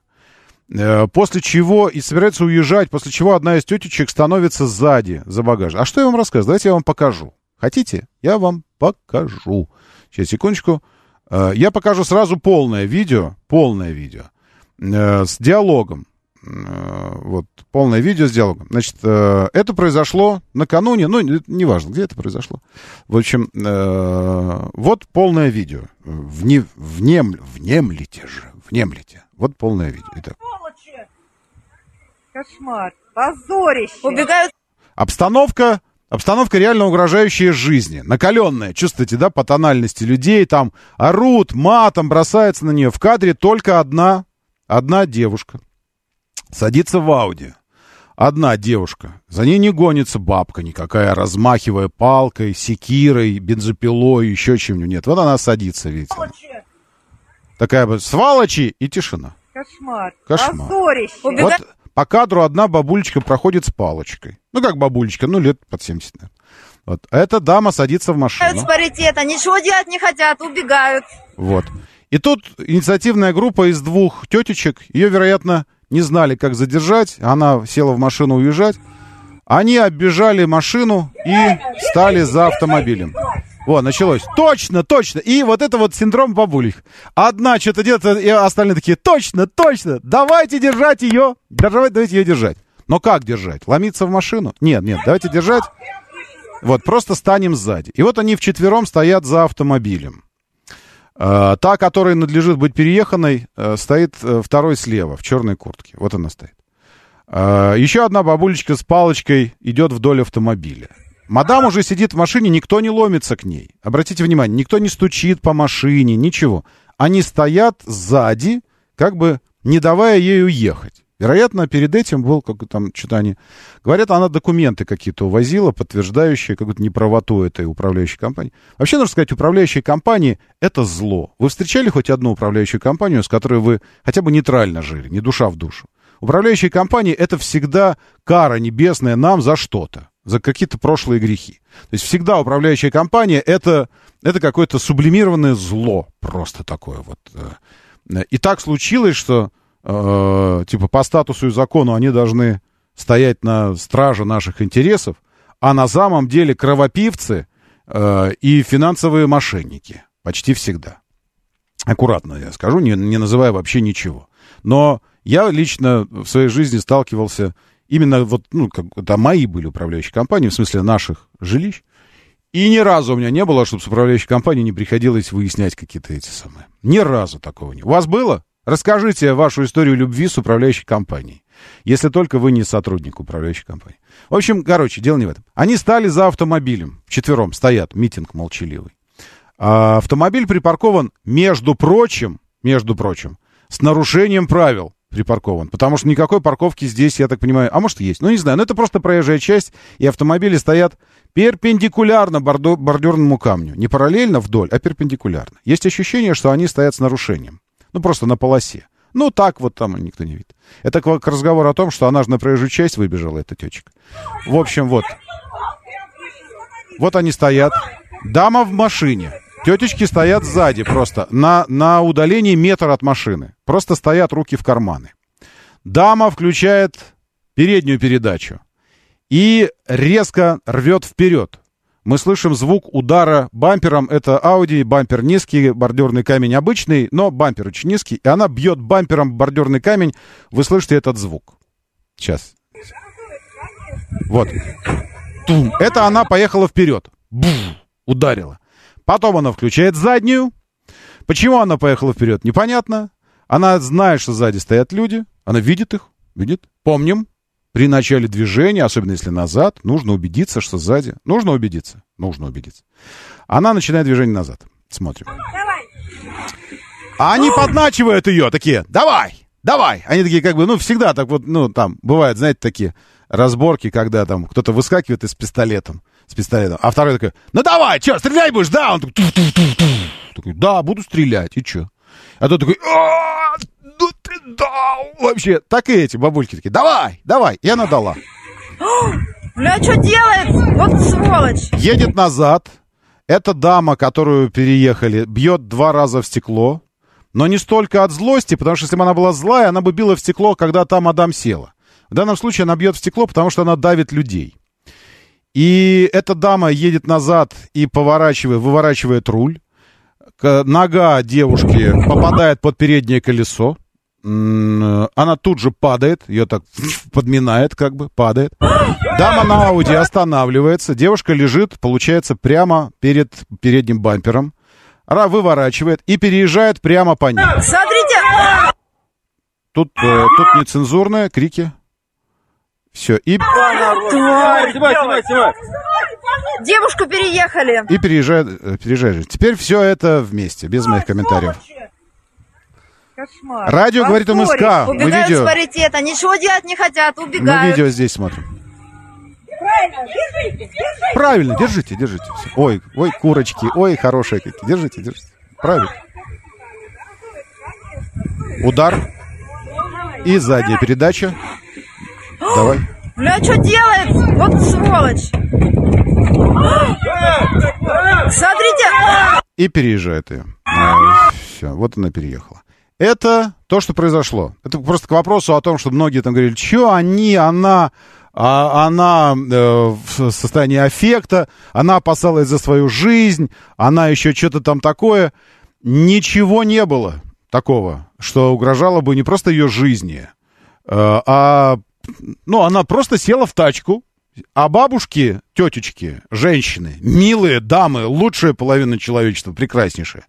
Э, после чего и собирается уезжать, после чего одна из тетечек становится сзади, за багаж. А что я вам рассказываю? Давайте я вам покажу. Хотите? Я вам покажу. Сейчас, секундочку. Э, я покажу сразу полное видео, полное видео э, с диалогом. Вот, полное видео с диалогом. Значит, это произошло накануне, ну, неважно, где это произошло. В общем, вот полное видео. Вне, внем, внемлите же, внемлите. Вот полное видео. Итак. Кошмар. Позорище. Убегают. Обстановка Обстановка реально угрожающая жизни, накаленная. Чувствуете, да, по тональности людей, там орут, матом бросается на нее. В кадре только одна, одна девушка. Садится в Ауди. Одна девушка. За ней не гонится бабка никакая, размахивая палкой, секирой, бензопилой, еще чем-нибудь. Нет, вот она садится, видите. Такая вот сволочи и тишина. Кошмар. Кошмар. Позорище. Вот по кадру одна бабулечка проходит с палочкой. Ну, как бабулечка, ну, лет под 70, наверное. Вот. А эта дама садится в машину. С паритета. Ничего делать не хотят, убегают. Вот. И тут инициативная группа из двух тетечек, ее, вероятно, не знали, как задержать. Она села в машину уезжать. Они оббежали машину и стали за автомобилем. Вот, началось. Точно, точно. И вот это вот синдром бабулек. Одна что-то делает, и остальные такие, точно, точно, давайте держать ее. Давайте, давайте ее держать. Но как держать? Ломиться в машину? Нет, нет, давайте держать. Вот, просто станем сзади. И вот они вчетвером стоят за автомобилем. Э, та, которой надлежит быть перееханной, э, стоит э, второй слева, в черной куртке. Вот она стоит. Еще одна бабулечка с палочкой идет вдоль автомобиля. Мадам уже сидит в машине, никто не ломится к ней. Обратите внимание, никто не стучит по машине, ничего. Они стоят сзади, как бы не давая ей уехать. Вероятно, перед этим был как там что-то они... Говорят, она документы какие-то увозила, подтверждающие какую-то неправоту этой управляющей компании. Вообще, нужно сказать, управляющие компании — это зло. Вы встречали хоть одну управляющую компанию, с которой вы хотя бы нейтрально жили, не душа в душу? Управляющие компании — это всегда кара небесная нам за что-то за какие-то прошлые грехи. То есть всегда управляющая компания это, это какое-то сублимированное зло, просто такое вот. И так случилось, что э, типа по статусу и закону они должны стоять на страже наших интересов, а на самом деле кровопивцы э, и финансовые мошенники. Почти всегда. Аккуратно я скажу, не, не называя вообще ничего. Но я лично в своей жизни сталкивался именно вот, ну, как это мои были управляющие компании, в смысле наших жилищ. И ни разу у меня не было, чтобы с управляющей компанией не приходилось выяснять какие-то эти самые. Ни разу такого не. У вас было? Расскажите вашу историю любви с управляющей компанией. Если только вы не сотрудник управляющей компании. В общем, короче, дело не в этом. Они стали за автомобилем. Вчетвером стоят, митинг молчаливый. А автомобиль припаркован, между прочим, между прочим, с нарушением правил припаркован. Потому что никакой парковки здесь, я так понимаю, а может есть, ну не знаю, но это просто проезжая часть, и автомобили стоят перпендикулярно бордо, бордюрному камню. Не параллельно вдоль, а перпендикулярно. Есть ощущение, что они стоят с нарушением. Ну, просто на полосе. Ну, так вот там никто не видит. Это к, к разговору о том, что она же на проезжую часть выбежала, эта тетечка. В общем, вот. Вот они стоят. Дама в машине. Тетечки стоят сзади просто, на, на удалении метр от машины. Просто стоят руки в карманы. Дама включает переднюю передачу и резко рвет вперед. Мы слышим звук удара бампером. Это Audi, бампер низкий, бордюрный камень обычный, но бампер очень низкий. И она бьет бампером бордюрный камень. Вы слышите этот звук. Сейчас. Вот. Тум. Это она поехала вперед. Бух. Ударила. Потом она включает заднюю. Почему она поехала вперед, непонятно. Она знает, что сзади стоят люди. Она видит их. Видит. Помним. При начале движения, особенно если назад, нужно убедиться, что сзади. Нужно убедиться. Нужно убедиться. Она начинает движение назад. Смотрим. А они подначивают ее, такие, давай, давай. Они такие, как бы, ну, всегда так вот, ну, там, бывают, знаете, такие разборки, когда там кто-то выскакивает из пистолетом, с пистолетом, а второй такой, ну, давай, что, стрелять будешь, да? Он такой, да, буду стрелять, и что? А тот такой, «А, ну дал! Вообще, так и эти бабульки такие, давай, давай, и она дала. Бля, что делает? Вот сволочь. Едет назад. Эта дама, которую переехали, бьет два раза в стекло. Но не столько от злости, потому что если бы она была злая, она бы била в стекло, когда та мадам села. В данном случае она бьет в стекло, потому что она давит людей. И эта дама едет назад и поворачивает, выворачивает руль. Нога девушки попадает под переднее колесо. М, Она тут же падает, ее так подминает, как бы, падает. Дама на Ауди останавливается, девушка лежит, получается, прямо перед передним бампером. Она выворачивает и переезжает прямо по ней. Смотрите. Тут, э, тут нецензурные крики. Все, и, Тварь. Девушку переехали. и переезжает, э, переезжает. Теперь все это вместе, без моих комментариев. Кошмар. Радио говорит Позорище. МСК. Мы Убегают видео, с паритета, ничего делать не хотят, мы убегают. видео здесь смотрим. Правильно, держите, держите. Всё. Ой, ой, курочки, ой, хорошие какие. Держите, держите. Правильно. Удар. И задняя передача. Давай. Бля, что делает? Вот сволочь. Смотрите. И переезжает ее. все, вот она переехала. Это то, что произошло. Это просто к вопросу о том, что многие там говорили, что они, она, а, она э, в состоянии аффекта, она опасалась за свою жизнь, она еще что-то там такое. Ничего не было такого, что угрожало бы не просто ее жизни, э, а ну, она просто села в тачку, а бабушки, тетечки, женщины, милые дамы, лучшая половина человечества, прекраснейшая,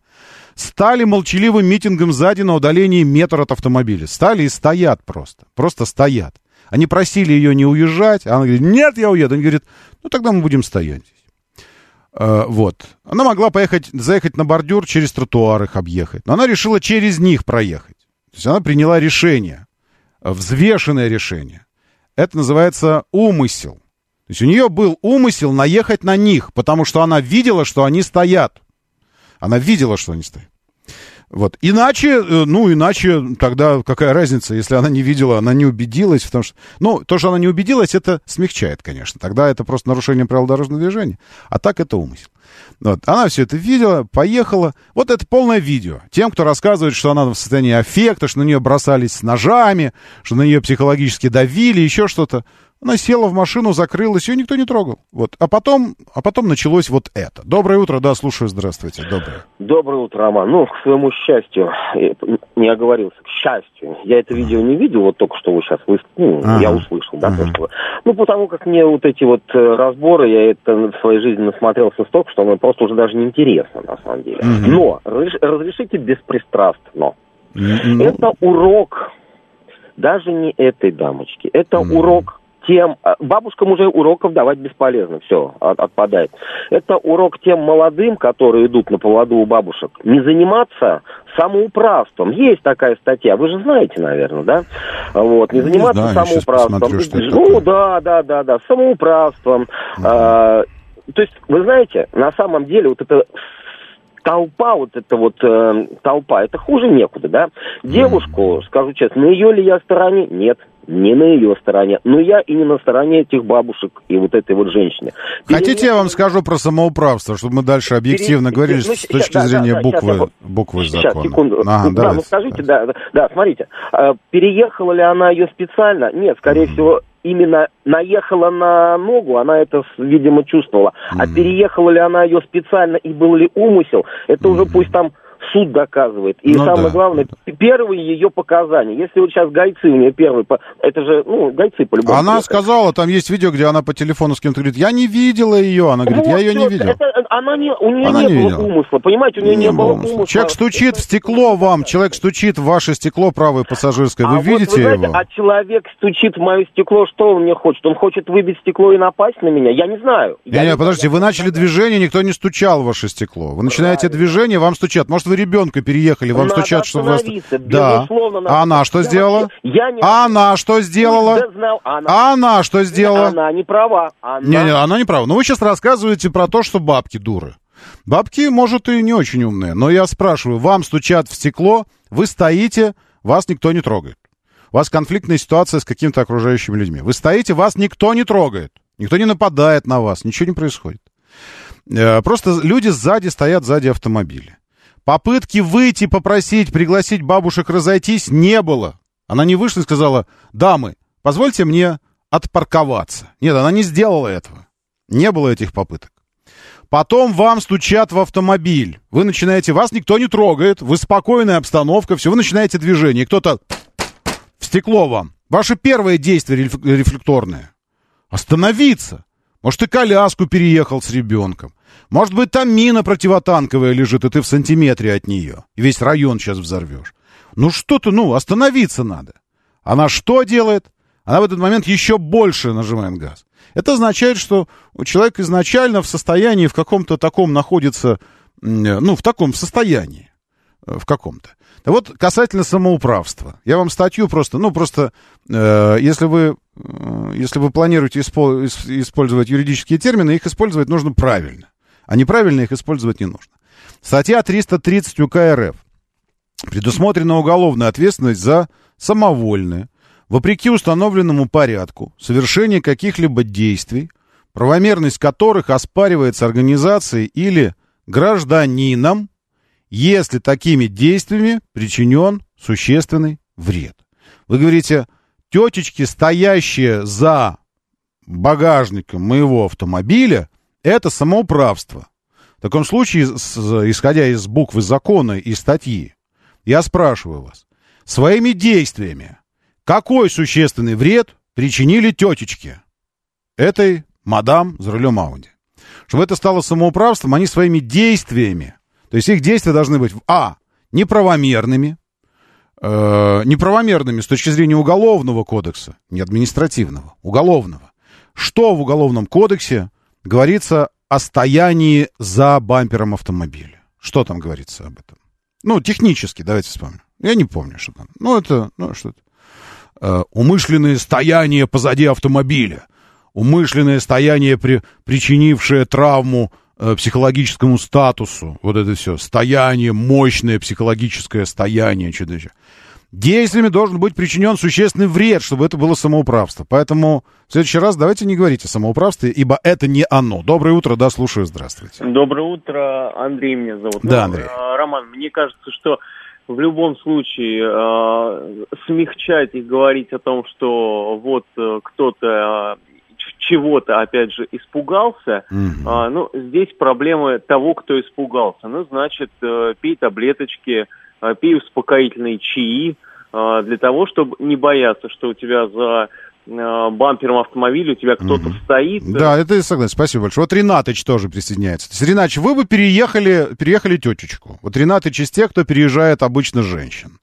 стали молчаливым митингом сзади на удалении метр от автомобиля. Стали и стоят просто. Просто стоят. Они просили ее не уезжать, а она говорит, нет, я уеду. Они говорят, ну тогда мы будем стоять здесь. Э, вот. Она могла поехать, заехать на бордюр, через тротуар их объехать. Но она решила через них проехать. То есть она приняла решение, взвешенное решение. Это называется умысел. То есть у нее был умысел наехать на них, потому что она видела, что они стоят. Она видела, что они стоят. Вот. Иначе, э, ну, иначе тогда какая разница, если она не видела, она не убедилась, потому что... Ну, то, что она не убедилась, это смягчает, конечно. Тогда это просто нарушение правил дорожного движения. А так это умысел. Вот. Она все это видела, поехала. Вот это полное видео. Тем, кто рассказывает, что она в состоянии аффекта, что на нее бросались ножами, что на нее психологически давили, еще что-то. Она села в машину, закрылась, ее никто не трогал. Вот. А потом, а потом началось вот это. Доброе утро, да, слушаю, здравствуйте. Доброе. Доброе утро, Роман. Ну, к своему счастью, э, не оговорился, к счастью. Я это видео не видел, вот только что вы сейчас вы, ну, Ага. я услышал, да, то, что... Ну, потому как мне вот эти вот э, разборы, я это в своей жизни насмотрелся столько, что мне просто уже даже не интересно, на самом деле. Мгм. Но, разреш- разрешите беспристрастно. Ну, Это урок даже не этой дамочки. Это урок тем... а, Бабушкам уже уроков давать бесполезно, все, отпадает. Это урок тем молодым, которые идут на поводу у бабушек, не заниматься самоуправством. Есть такая статья, вы же знаете, наверное, да? Вот, не Не заниматься знаю, щас самоуправством. посмотрю, что это ну, да, да, да, да, самоуправством. А, то есть, вы знаете, на самом деле вот это толпа, вот эта вот э, толпа, это хуже некуда, да? Девушку, скажу честно, на ее ли я стороне? Нет, не на ее стороне. Но я и не на стороне этих бабушек и вот этой вот женщины. Хотите, я вам скажу про самоуправство, чтобы мы дальше объективно Пере- говорили ну, с точки да, да, зрения да, я буквы, вот- буквы Сейчас, закона? секунду. Ага, да, давайте. ну скажите, да, да, да, смотрите, э, переехала ли она ее специально? Нет, скорее всего, именно наехала на ногу, она это, видимо, чувствовала. А переехала ли она ее специально и был ли умысел, это уже пусть там суд доказывает. И Ну самое да. главное, первые ее показания. Если вот сейчас гайцы у нее первые, это же, ну, гайцы по-любому. Она сказала, там есть видео, где она по телефону с кем-то говорит, я не видела ее. Она говорит, я Вот ее не всё, видел. это- она не, у нее Она не, не было видела. умысла, понимаете, у нее не, Не было умысла. умысла. Человек стучит в стекло вам, человек стучит в ваше стекло правое пассажирское. Вы а видите вот, вы знаете, его? а человек стучит в мое стекло, что он мне хочет? Он хочет выбить стекло и напасть на меня? Я не знаю. Я Не, не, не подождите, вы начали движение, никто не стучал в ваше стекло. Вы начинаете движение, вам стучат. Может, вы ребенка переехали, вам Надо стучат, что остановиться, Да. А она что Я сделала? я не- А она что сделала? Да знал, она, А она что сделала? она не права. Она... Не, не, она не права. Но вы сейчас рассказываете про то, что бабки дуры. Бабки, может, и не очень умные. Но я спрашиваю, вам стучат в стекло, вы стоите, вас никто не трогает. У вас конфликтная ситуация с какими-то окружающими людьми. Вы стоите, вас никто не трогает. Никто не нападает на вас, ничего не происходит. Э, Просто люди сзади стоят сзади автомобиля. Попытки выйти, попросить, пригласить бабушек разойтись не было. Она не вышла и сказала, дамы, позвольте мне отпарковаться. Нет, она не сделала этого. Не было этих попыток. Потом вам стучат в автомобиль. Вы начинаете, вас никто не трогает, вы спокойная обстановка, все, вы начинаете движение. Кто-то в стекло вам. Ваше первое действие реф- рефлекторное. Остановиться. Может, ты коляску переехал с ребенком. Может быть, там мина противотанковая лежит, и ты в сантиметре от нее. И весь район сейчас взорвешь. Ну что ты, ну, остановиться надо. Она что делает? Она в этот момент еще больше нажимает газ. Это означает, что человек изначально в состоянии, в каком-то таком находится, м, ну, в таком состоянии, э, в каком-то. Вот касательно самоуправства. Я вам статью просто, ну, просто, э, если вы, э, если вы планируете испо- ис- использовать юридические термины, их использовать нужно правильно. А неправильно их использовать не нужно. Статья 330 УК РФ. Предусмотрена уголовная ответственность за самовольное, вопреки установленному порядку, совершение каких-либо действий, правомерность которых оспаривается организацией или гражданином, если такими действиями причинен существенный вред. Вы говорите, тетечки, стоящие за багажником моего автомобиля, это самоуправство. В таком случае, исходя из буквы закона и статьи, я спрашиваю вас, своими действиями какой существенный вред причинили тетечке этой мадам за рулем Ауди? Чтобы это стало самоуправством, они своими действиями, то есть их действия должны быть, а, неправомерными, э, неправомерными с точки зрения уголовного кодекса, не административного, уголовного. Что в уголовном кодексе говорится о стоянии за бампером автомобиля? Что там говорится об этом? Ну, технически, давайте вспомним. Я не помню, что там. Ну, это, ну, что это. Э, умышленное стояние позади автомобиля. Умышленное стояние, при, причинившее травму э, психологическому статусу, вот это все, стояние, мощное психологическое стояние, что-то еще. Действиями должен быть причинен существенный вред, чтобы это было самоуправство. Поэтому в следующий раз давайте не говорить о самоуправстве, ибо это не оно. Доброе утро, да, слушаю, здравствуйте. Доброе утро, Андрей меня зовут. Да, Ну, Андрей. э, Роман, мне кажется, что в любом случае э, смягчать и говорить о том, что вот э, кто-то э, чего-то, опять же, испугался, Мгм. а, ну, здесь проблемы того, кто испугался. Ну, значит, э, пей таблеточки, пей успокоительные чаи э, для того, чтобы не бояться, что у тебя за э, бампером автомобиля у тебя кто-то стоит. Да, это я согласен. Спасибо большое. Вот Ренатыч тоже присоединяется. То есть, Ренатыч, вы бы переехали, переехали тетечку. Вот Ренатыч из тех, кто переезжает обычно женщин.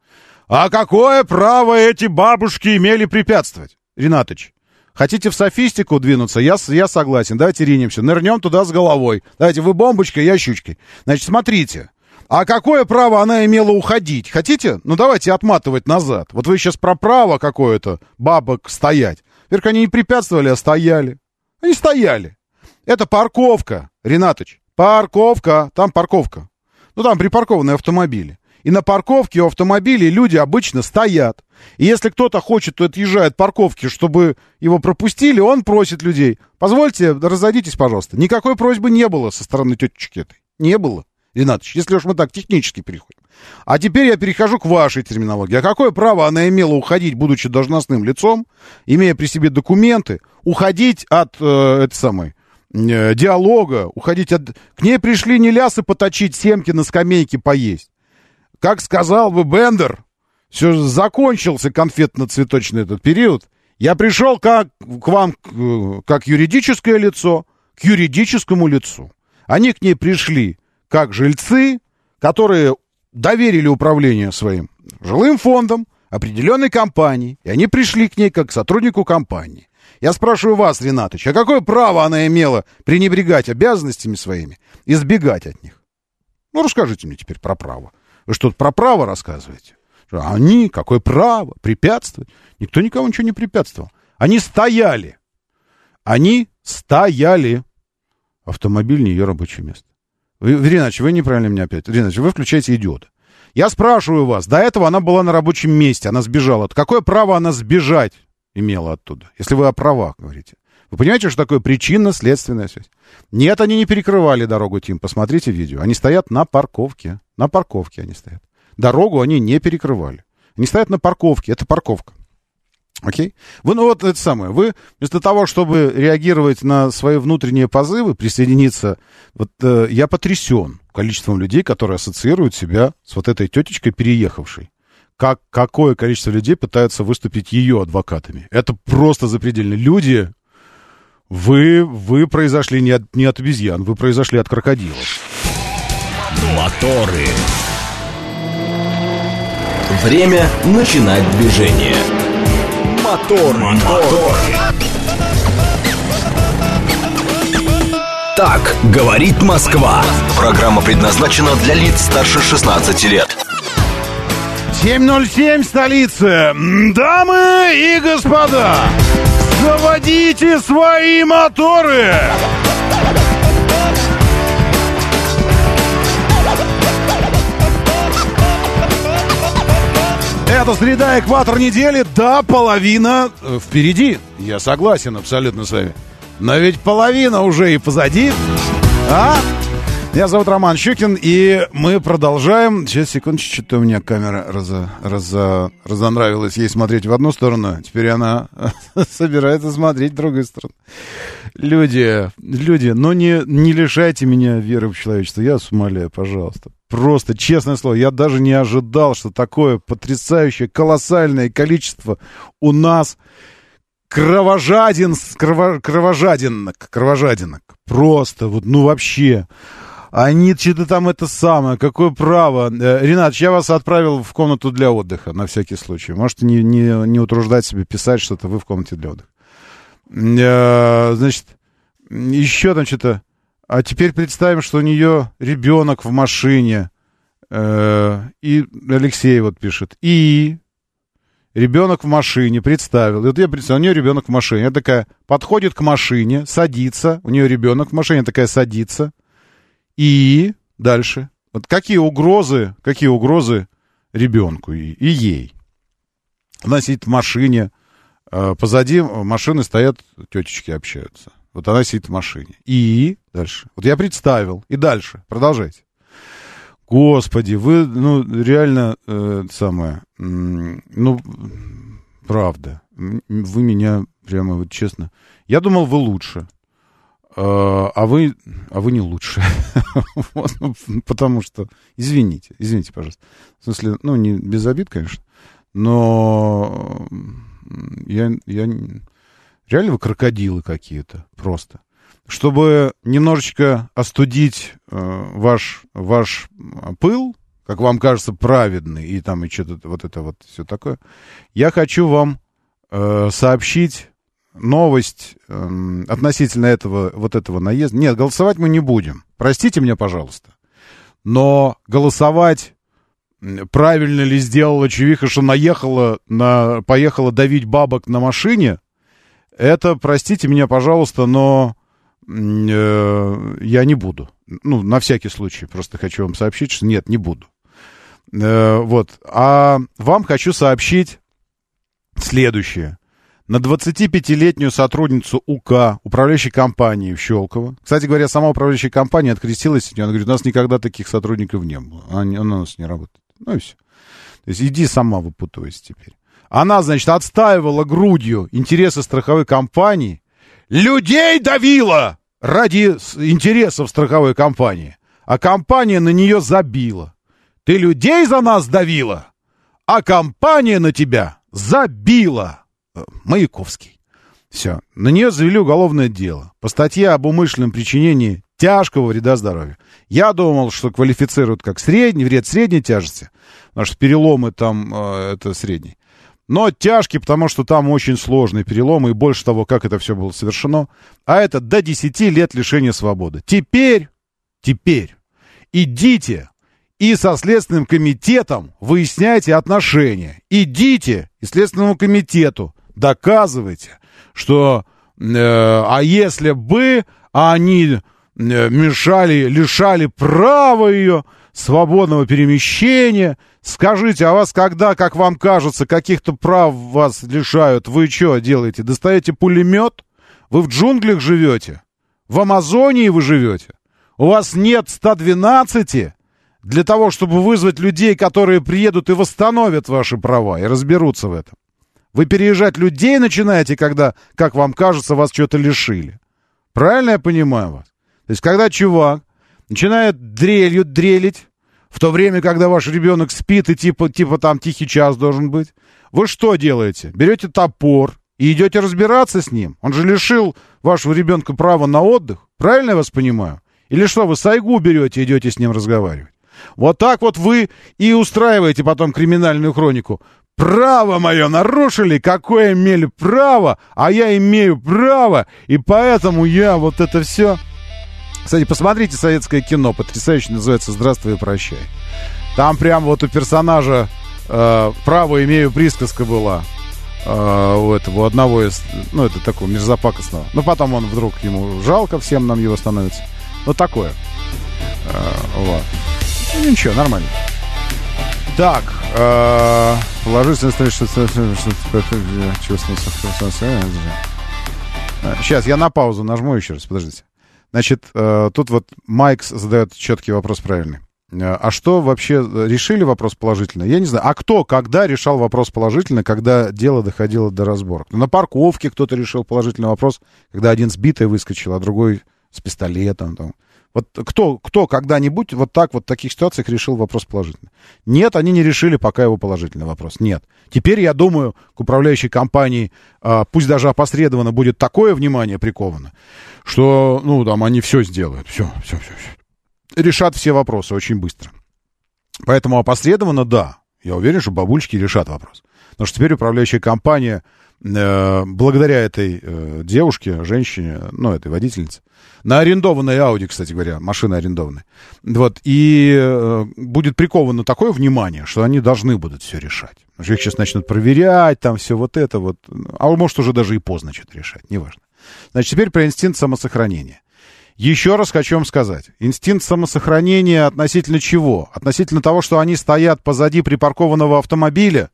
А какое право эти бабушки имели препятствовать? Ренатыч, хотите в софистику двинуться? Я, я согласен. Давайте ринемся. Нырнем туда с головой. Давайте вы бомбочкой, я щучкой. Значит, смотрите. А какое право она имела уходить? Хотите? Ну, давайте отматывать назад. Вот вы сейчас про право какое-то бабок стоять. Во-первых, они не препятствовали, а стояли. Они стояли. Это парковка, Ренатыч. Парковка. Там парковка. Ну, там припаркованные автомобили. И на парковке у автомобилей люди обычно стоят. И если кто-то хочет, то отъезжает от парковки, чтобы его пропустили, он просит людей. Позвольте, разойдитесь, пожалуйста. Никакой просьбы не было со стороны тетечки этой. Не было. Ренатович, если уж мы так технически переходим. А теперь я перехожу к вашей терминологии. А какое право она имела уходить, будучи должностным лицом, имея при себе документы, уходить от э, этой самой э, диалога, уходить от... К ней пришли не лясы поточить, семки на скамейке поесть. Как сказал бы Бендер, все закончился конфетно-цветочный этот период. Я пришел как, к вам э, как юридическое лицо, к юридическому лицу. Они к ней пришли как жильцы, которые доверили управление своим жилым фондом определенной компании, и они пришли к ней как к сотруднику компании. Я спрашиваю вас, Ренатыч, а какое право она имела пренебрегать обязанностями своими, избегать от них? Ну, расскажите мне теперь про право. Вы что-то про право рассказываете? Что Они, какое право, препятствовать? Никто никому ничего не препятствовал. Они стояли. Они стояли. Автомобиль не ее рабочее место. Вы, Иринач, вы неправильно меня опять. Иринач, вы включаете идиота. Я спрашиваю вас, до этого она была на рабочем месте, она сбежала. Какое право она сбежать имела оттуда, если вы о правах говорите? Вы понимаете, что такое причинно-следственная связь? Нет, они не перекрывали дорогу, Тим, посмотрите видео. Они стоят на парковке. На парковке они стоят. Дорогу они не перекрывали. Они стоят на парковке, это парковка. Окей? Вы, ну вот это самое, вы вместо того, чтобы реагировать на свои внутренние позывы, присоединиться, вот э, я потрясен количеством людей, которые ассоциируют себя с вот этой тетечкой, переехавшей. Как, какое количество людей пытаются выступить ее адвокатами. Это просто запредельно. Люди, вы, вы произошли не от, не от обезьян, вы произошли от крокодилов. Моторы. Время начинать движение. Мотор, мотор. Так говорит Москва. Программа предназначена для лиц старше 16 лет. 7.07, столица. Дамы и господа, заводите свои моторы! Это среда, экватор недели, да, половина э, впереди. Я согласен абсолютно с вами. Но ведь половина уже и позади. А? Меня зовут Роман Щукин, и мы продолжаем. Сейчас, секундочку, что-то у меня камера разо, разо, разонравилась ей смотреть в одну сторону. Теперь она собирается смотреть в другую сторону. Люди, люди, ну не, не лишайте меня веры в человечество. Я вас умоляю, пожалуйста. Просто, честное слово, я даже не ожидал, что такое потрясающее, колоссальное количество у нас кровожадин, крово, кровожадинок, кровожадинок. Просто, вот, ну вообще. Они что-то там это самое, какое право. Э, Ренат, я вас отправил в комнату для отдыха, на всякий случай. Можете не, не, не утруждать себе писать что-то, вы в комнате для отдыха. Э, Значит, еще там что-то. А теперь представим, что у нее ребенок в машине. Э, И Алексей вот пишет. И ребенок в машине, представил. И вот я представил, у нее ребенок в машине. Я такая, подходит к машине, садится, у нее ребенок в машине, такая садится. И дальше. Вот какие угрозы, какие угрозы ребенку и, и ей? Она сидит в машине, э, позади машины стоят тетечки общаются. Вот она сидит в машине. И дальше. Вот я представил. И дальше. Продолжайте. Господи, вы, ну, реально, э, самое, ну, правда. Вы меня, прямо вот честно. Я думал, вы лучше. Э, А вы, а вы не лучше. Вот, ну, Потому что, извините, извините, пожалуйста. В смысле, ну, не без обид, конечно, но я, я реально вы крокодилы какие-то, просто. Чтобы немножечко остудить э, ваш, ваш м, пыл, как вам кажется, праведный, и там и что-то вот это вот все такое, я хочу вам э, сообщить новость эм, относительно этого, вот этого наезда. Нет, голосовать мы не будем. Простите меня, пожалуйста. Но голосовать, правильно ли сделала Чевиха, что наехала, на, поехала давить бабок на машине, это, простите меня, пожалуйста, но э, я не буду. Ну, на всякий случай, просто хочу вам сообщить, что нет, не буду. Э, вот. А вам хочу сообщить следующее. На 25-летнюю сотрудницу УК, управляющей компании в Щелково. Кстати говоря, сама управляющая компания открестилась от нее. Она говорит, у нас никогда таких сотрудников не было. Она, она у нас не работает. Ну и все. То есть иди сама выпутывайся теперь. Она, значит, отстаивала грудью интересы страховой компании. Людей давила ради интересов страховой компании. А компания на нее забила. Ты людей за нас давила, а компания на тебя забила. Э, Маяковский. Все. На нее завели уголовное дело по статье об умышленном причинении тяжкого вреда здоровью. Я думал, что квалифицируют как средний, вред средней тяжести, потому что переломы там э, это средний. Но тяжкий, потому что там очень сложные переломы, и больше того, как это все было совершено. А это до 10 лет лишения свободы. Теперь, теперь, идите и со Следственным комитетом выясняйте отношения. Идите и Следственному комитету доказывайте, что э, а если бы они э, мешали, лишали права ее свободного перемещения, скажите, а вас когда, как вам кажется, каких-то прав вас лишают, вы что делаете? Достаете пулемет? Вы в джунглях живете? В Амазонии вы живете? У вас нет 112 для того, чтобы вызвать людей, которые приедут и восстановят ваши права и разберутся в этом. Вы переезжать людей начинаете, когда, как вам кажется, вас что-то лишили. Правильно я понимаю вас? То есть, когда чувак начинает дрелью дрелить, в то время, когда ваш ребенок спит и типа, типа там тихий час должен быть, вы что делаете? Берете топор и идете разбираться с ним. Он же лишил вашего ребенка права на отдых. Правильно я вас понимаю? Или что, вы сайгу берете и идете с ним разговаривать? Вот так вот вы и устраиваете потом криминальную хронику. Право мое нарушили, какое имели право, а я имею право, и поэтому я вот это все... Кстати, посмотрите советское кино, потрясающе называется «Здравствуй и прощай». Там прям вот у персонажа э, «Право имею» присказка была э, у этого, одного из, ну, это такого мерзопакостного. Но потом он вдруг, ему жалко всем нам его становится. Ну, такое. Э, вот. Ну, ничего, нормально. Так, э, положительно стоит, что... Сейчас, я на паузу нажму еще раз, подождите. Значит, э, тут вот Майкс задает четкий вопрос правильный. Э, А что вообще решили вопрос положительно? Я не знаю. А кто, когда решал вопрос положительно, когда дело доходило до разборок? Ну, на парковке кто-то решил положительный вопрос, когда один сбитый выскочил, а другой с пистолетом. Там. Вот кто, кто когда-нибудь вот так вот в таких ситуациях решил вопрос положительно? Нет, они не решили пока его положительный вопрос. Нет. Теперь, я думаю, к управляющей компании, а, пусть даже опосредованно, будет такое внимание приковано, что, ну, там, они все сделают. Все, все, все, все. Решат все вопросы очень быстро. Поэтому опосредованно, да. Я уверен, что бабульчики решат вопрос. Потому что теперь управляющая компания, благодаря этой э, девушке, женщине, ну, этой водительнице, на арендованной Ауди, кстати говоря, машина арендованная. Вот, и э, будет приковано такое внимание, что они должны будут все решать. Потому их сейчас начнут проверять, там все вот это вот. А может уже даже и поздно что-то решать, неважно. Значит, теперь про инстинкт самосохранения. Еще раз хочу вам сказать. Инстинкт самосохранения относительно чего? Относительно того, что они стоят позади припаркованного автомобиля?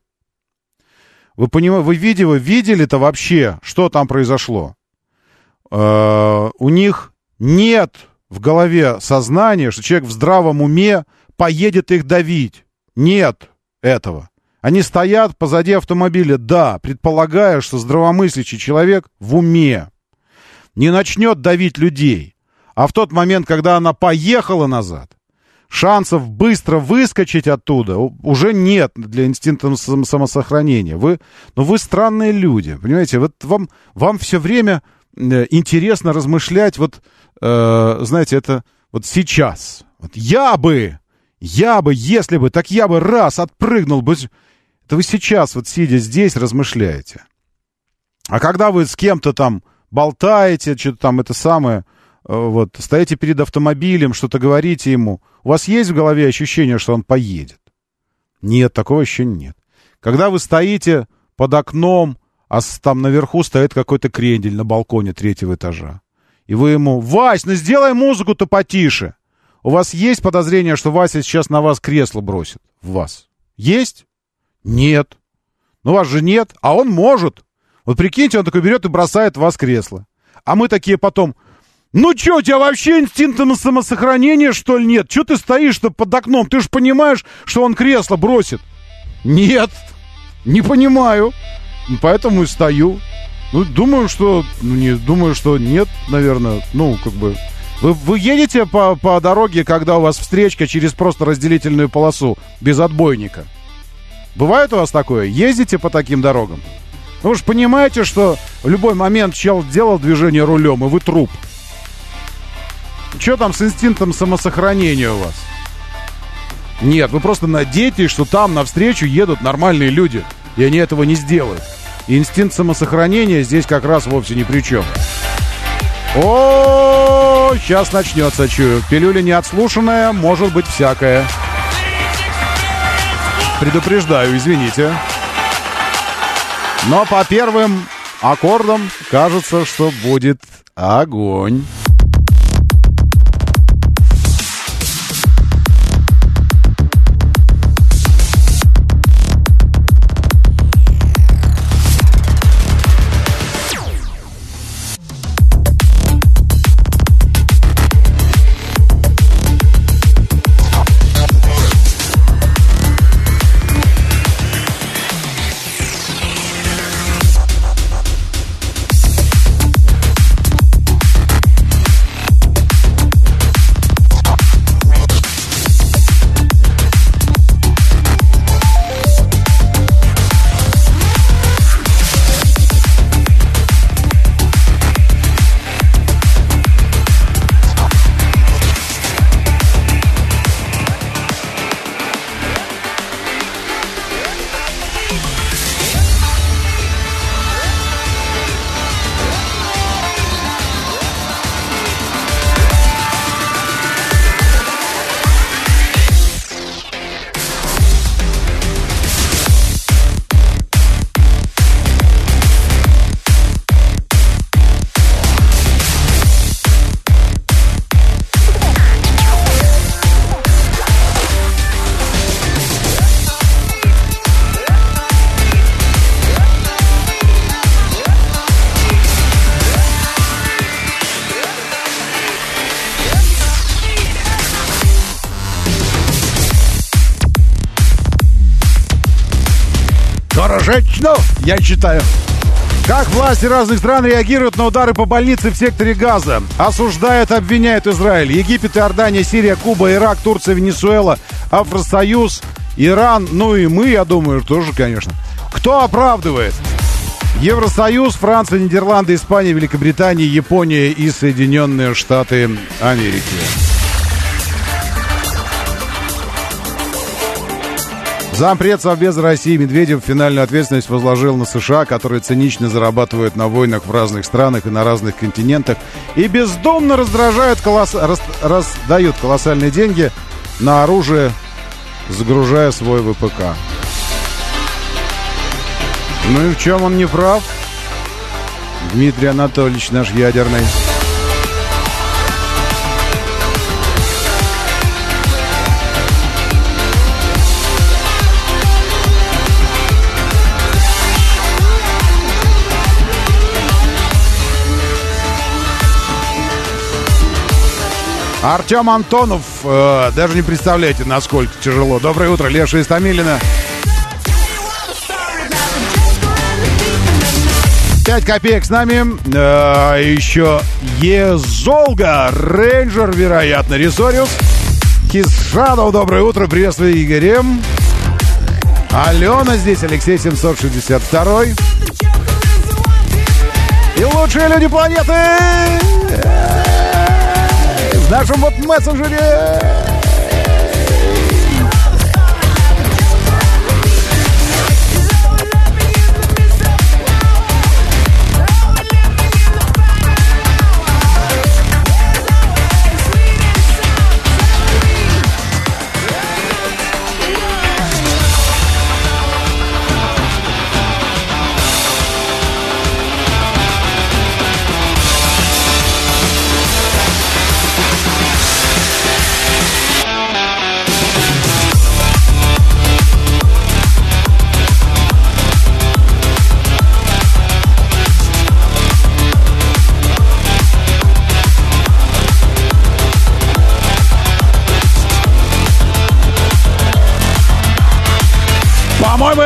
Вы понимаете, вы видели, вы видели-то вообще, что там произошло? Э, у них нет в голове сознания, что человек в здравом уме поедет их давить. Нет этого. Они стоят позади автомобиля, да, предполагая, что здравомыслящий человек в уме не начнет давить людей. А в тот момент, когда она поехала назад, шансов быстро выскочить оттуда уже нет для инстинкта самосохранения. Вы, ну вы странные люди, понимаете? Вот вам, вам все время э, интересно размышлять, вот, э, знаете, это вот сейчас. Вот я бы, я бы, если бы, так я бы раз отпрыгнул бы. Это вы сейчас, вот сидя здесь, размышляете. А когда вы с кем-то там болтаете, что-то там это самое, вот, стоите перед автомобилем, что-то говорите ему, у вас есть в голове ощущение, что он поедет? Нет, такого еще нет. Когда вы стоите под окном, а там наверху стоит какой-то крендель на балконе третьего этажа, и вы ему, Вась, ну сделай музыку-то потише. У вас есть подозрение, что Вася сейчас на вас кресло бросит? В вас. Есть? Нет. Ну, вас же нет, а он может. Вот прикиньте, он такой берет и бросает в вас кресло. А мы такие потом, ну что, у тебя вообще инстинкта на самосохранение, что ли, нет? Что ты стоишь-то под окном? Ты же понимаешь, что он кресло бросит. Нет, не понимаю. Поэтому и стою. Ну, думаю, что... Ну, не, думаю, что нет, наверное. Ну, как бы... Вы, вы едете по, по дороге, когда у вас встречка через просто разделительную полосу, без отбойника? Бывает у вас такое? Ездите по таким дорогам? Ну, вы же понимаете, что в любой момент чел сделал движение рулем, и вы труп. Что там с инстинктом самосохранения у вас? Нет, вы просто надеетесь, что там навстречу едут нормальные люди, и они этого не сделают. Инстинкт самосохранения здесь как раз вовсе ни при чем. О, сейчас начнется, чую. Пилюля неотслушанная, может быть всякое. Предупреждаю, извините. Но по первым аккордам кажется, что будет огонь. Я читаю. Как власти разных стран реагируют на удары по больнице в секторе Газа? Осуждают, обвиняют Израиль. Египет, Иордания, Сирия, Куба, Ирак, Турция, Венесуэла, Афросоюз, Иран, ну и мы, я думаю, тоже, конечно. Кто оправдывает? Евросоюз, Франция, Нидерланды, Испания, Великобритания, Япония и Соединенные Штаты Америки. Зампред Совбеза России Медведев финальную ответственность возложил на США, которые цинично зарабатывают на войнах в разных странах и на разных континентах и бездумно раздражают колосс... рас... раздают колоссальные деньги на оружие, загружая свой ВПК. Ну и в чем он не прав? Дмитрий Анатольевич наш ядерный. Артем Антонов, э, даже не представляете, насколько тяжело. Доброе утро, Леша Истамилина. Пять копеек с нами. Э, еще Езолга, Рейнджер, вероятно, Ресориус. Кисшадов, доброе утро, приветствую Игорем. Алена здесь, Алексей 762. И лучшие люди планеты в нашем вот мессенджере.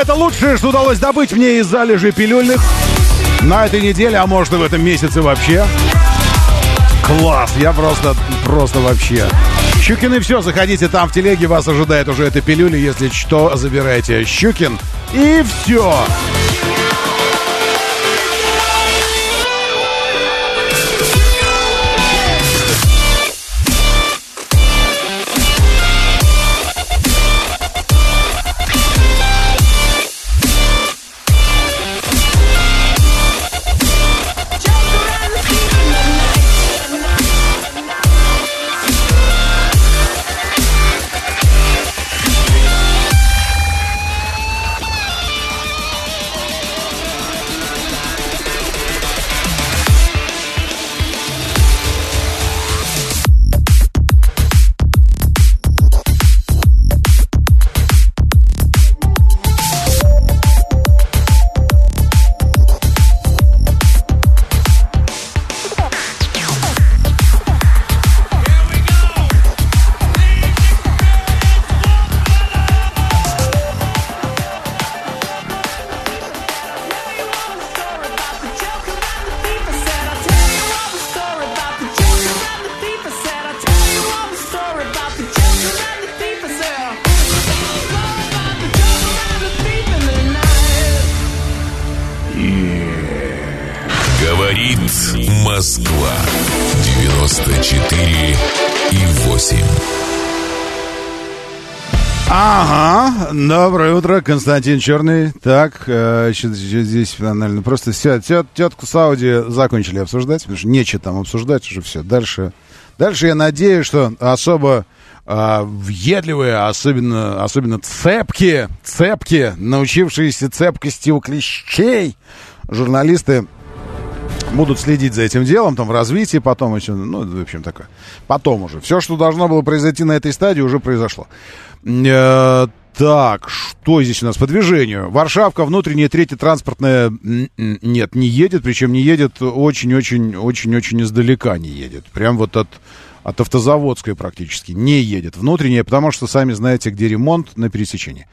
Это лучшее, что удалось добыть мне из залежи пилюльных на этой неделе, а может и в этом месяце вообще. Класс, я просто, просто вообще. Щукины, все, заходите там в телеге, вас ожидает уже эта пилюля, если что, забирайте Щукин. И все. Константин Черный. Так, э, здесь наверное, просто все, тет, тетку Сауди закончили обсуждать, потому что нечего там обсуждать уже все. Дальше, дальше я надеюсь, что особо а, въедливые, особенно, особенно цепкие, цепкие, научившиеся цепкости у клещей, журналисты будут следить за этим делом, там, в развитии потом еще, ну, в общем, такое. Потом уже. Все, что должно было произойти на этой стадии, уже произошло. Так, что здесь у нас по движению? Варшавка, внутренняя, третья транспортная, м, м, нет, не едет, причем не едет очень-очень-очень-очень издалека не едет. Прям вот от, от автозаводской практически не едет. Внутренняя, потому что сами знаете, где ремонт на пересечении.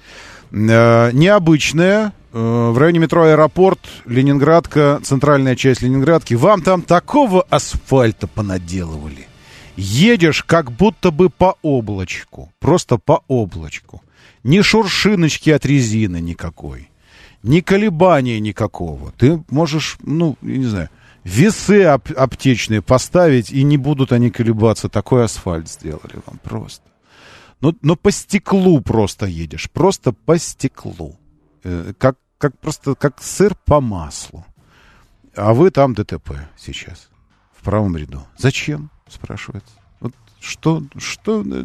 Э, необычная, э, в районе метро Аэропорт, Ленинградка, центральная часть Ленинградки. Вам там такого асфальта понаделывали. Едешь как будто бы по облачку. Просто по облачку. Ни шуршиночки от резины никакой. Ни колебания никакого. Ты можешь, ну, не знаю, весы ап- аптечные поставить, и не будут они колебаться. Такой асфальт сделали вам просто. Но, но по стеклу просто едешь. Просто по стеклу. Э, как, как просто как сыр по маслу. А вы там ДТП сейчас. В правом ряду. Зачем? Спрашивается. Вот что, что, э,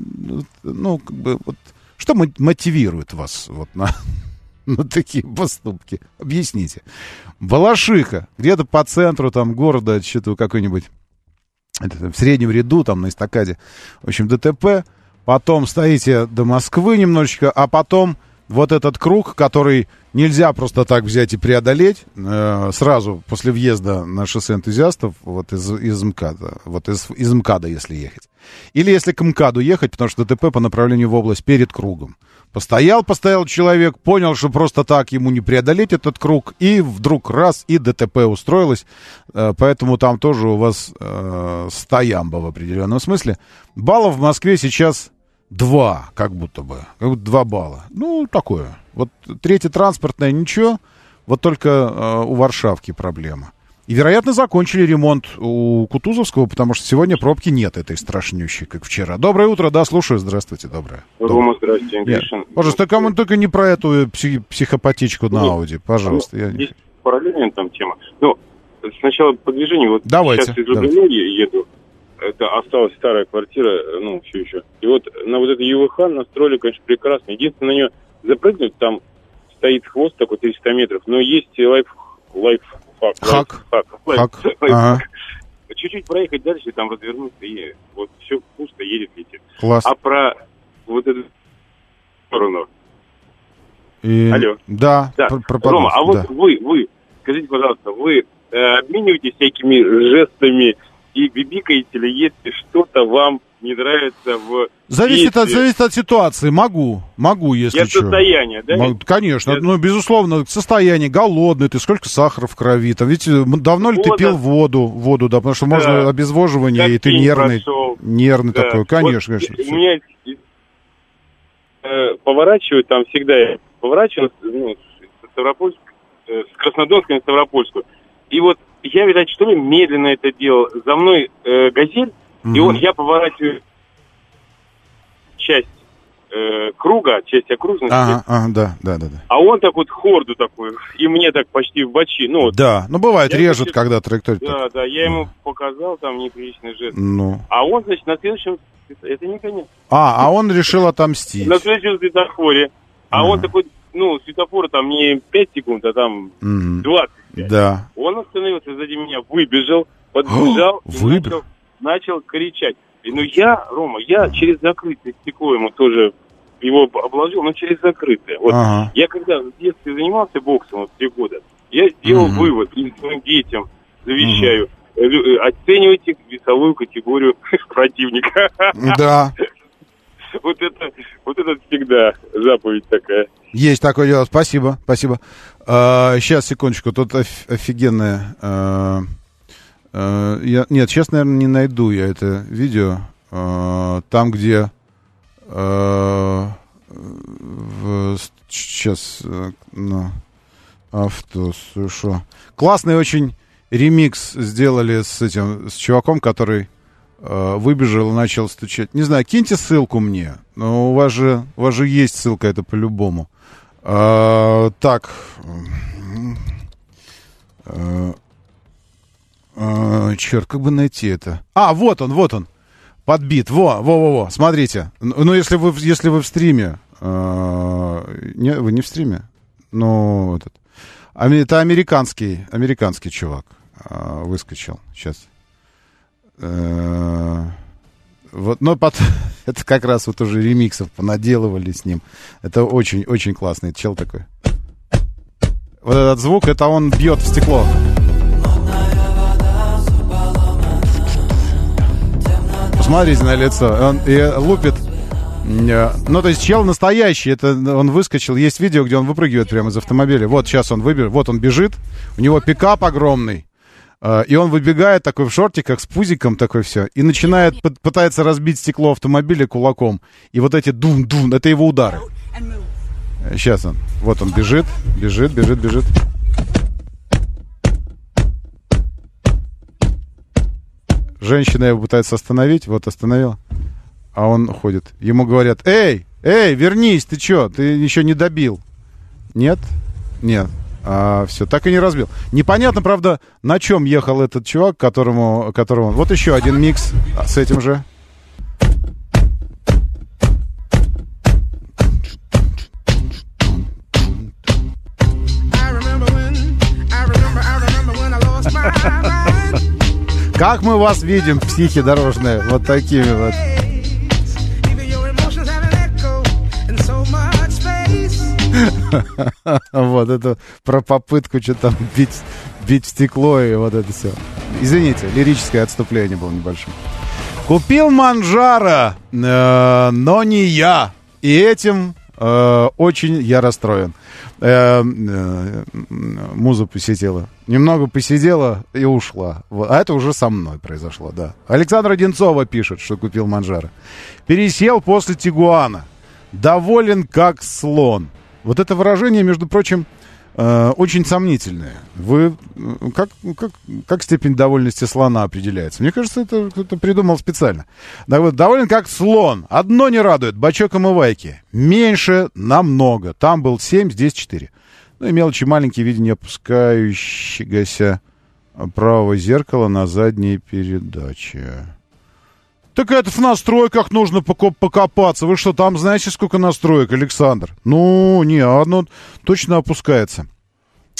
ну, как бы, вот, что мо- мотивирует вас вот на, на такие поступки? Объясните. Балашиха, где-то по центру там города, что-то какой-нибудь в среднем ряду, там на эстакаде. В общем, ДТП. Потом стоите до Москвы немножечко, а потом вот этот круг, который нельзя просто так взять и преодолеть э, сразу после въезда на шоссе энтузиастов вот из, из МКАДа, вот из, из МКАДа, если ехать. Или если к МКАДу ехать, потому что ДТП по направлению в область перед кругом. Постоял, постоял человек, понял, что просто так ему не преодолеть этот круг, и вдруг раз, и ДТП устроилось. Э, поэтому там тоже у вас э, стоямба в определенном смысле. Баллов в Москве сейчас два, как будто бы. Как будто два балла. Ну, такое. Вот третье транспортное ничего, вот только э, у Варшавки проблема. И, вероятно, закончили ремонт у Кутузовского, потому что сегодня пробки нет этой страшнющей, как вчера. Доброе утро, да, слушаю. Здравствуйте, доброе. Рома, здравствуйте. Гришин. Пожалуйста, только, только не про эту пси- психопатичку на. Ауди, пожалуйста. Я... Есть параллельная там тема. Ну, сначала по движению. Вот Давайте, сейчас из. Рублевки еду. Это осталась старая квартира, ну, все еще. И вот на вот эту ЮВХ настроили, конечно, прекрасно. Единственное, на нее запрыгнуть, там стоит хвост такой 300 метров, но есть лайф, лайфхак. Хак. лайф- Хак. лайфхак. Ага. Чуть-чуть проехать дальше, там развернуться, и вот все пусто, едет, летит. Класс. А про вот эту сторону, И- Алло. Да, да. пр- про Рома, а вот да. вы, вы, скажите, пожалуйста, вы э, обмениваетесь всякими жестами и бибикаете ли, если что-то вам не нравится в Зависит от, зависит от ситуации. Могу, могу, если от что. состояния, да? Могу- Конечно, Я- ну, безусловно, состояние, голодный ты, сколько сахара в крови, там, ведь э, давно ли ты Вода. пил воду, воду, да, потому что можно Да. обезвоживание, и ты Как нервный, прошел. нервный Да. такой, Вот конечно, конечно. У меня э, поворачиваю там всегда, я поворачиваю ну, с Ставропольск, э, с Краснодонска на Ставропольскую. И вот я, видать, что ли, медленно это делал. За мной э, газель, и Мгм. вот я поворачиваю часть э, круга, часть окружности, Ага, ага, да, да, да, да. а он так вот хорду такой, и мне так почти в бочи. Ну, вот, Да, ну бывает, Я, режет, значит, когда траектория. так. да, да, я ему показал там неприличный жест. Ну. А он, значит, на следующем, это не конец, А, а он решил отомстить. на следующем светофоре, а он такой, ну, светофор там не 5 секунд, а там Мгм. 20. Да. Он остановился сзади меня, выбежал, подбежал Выбежал? начал, начал кричать. Ну я, Рома, я через закрытое стекло ему тоже его обложил, но через закрытое. Вот Ага. я когда в детстве занимался боксом вот три года, я сделал Мгм. вывод и своим детям завещаю. э, лю- э, Оценивайте весовую категорию противника. Да. Вот это, вот это всегда заповедь такая. Есть такое дело. Спасибо, спасибо. сейчас, секундочку. Тут оф- офигенное... э, э, я, нет, сейчас, наверное, не найду я это видео. Э, там, где... э, в- сейчас... ну, авто, что? Классный очень ремикс сделали с этим, с чуваком, который выбежал и начал стучать. Не знаю, киньте ссылку мне. Но у вас же, у вас же есть ссылка, это по-любому. А, так. черт, как бы найти это? А, вот он, вот он. Подбит. Во, во, во, во. Смотрите. Ну, если вы, если вы в стриме. а, не, вы не в стриме? Ну, этот. Это американский, американский чувак а, выскочил. Сейчас. Э, Вот, но под, это как раз вот уже ремиксов понаделывали с ним. Это очень-очень классный чел такой. Вот этот звук, это он бьет в стекло. Посмотрите на лицо. Он и лупит. Э, Ну, то есть чел настоящий. Это он выскочил. Есть видео, где он выпрыгивает прямо из автомобиля. Вот сейчас он выбежит. Вот он бежит. У него пикап огромный. Э, И он выбегает такой в шортиках с пузиком такой все. И начинает, пы- пытается разбить стекло автомобиля кулаком. И вот эти дум-дум, это его удары. Сейчас он. Вот он бежит, бежит, бежит, бежит. Женщина его пытается остановить, вот остановила. А он ходит. Ему говорят, эй, эй, вернись, ты чё, ты еще не добил. Нет? Нет. А, все, так и не разбил. Непонятно, правда, на чем ехал этот чувак, которому, которому... Вот еще один микс с этим же. Как мы вас видим, психи дорожные, вот такими вот. Вот это про попытку что-то бить, бить стекло и вот это все. Извините, лирическое отступление было небольшое. Купил манжара, э, но не я. И этим э, очень я расстроен. Э, э, муза посидела. Немного посидела и ушла. А это уже со мной произошло, да. Александр Одинцова пишет, что купил манжара. Пересел после Тигуана. Доволен как слон. Вот это выражение, между прочим, э, очень сомнительное. Вы э, как, как, как степень довольности слона определяется? Мне кажется, это кто-то придумал специально. Так вот, доволен как слон. Одно не радует. Бачок омывайки. Меньше намного. Там был 7, здесь 4. Ну и мелочи маленькие в опускающегося правого зеркала на задней передаче. Так это в настройках нужно поко- покопаться. Вы что, там знаете, сколько настроек, Александр? Ну, не, одно точно опускается.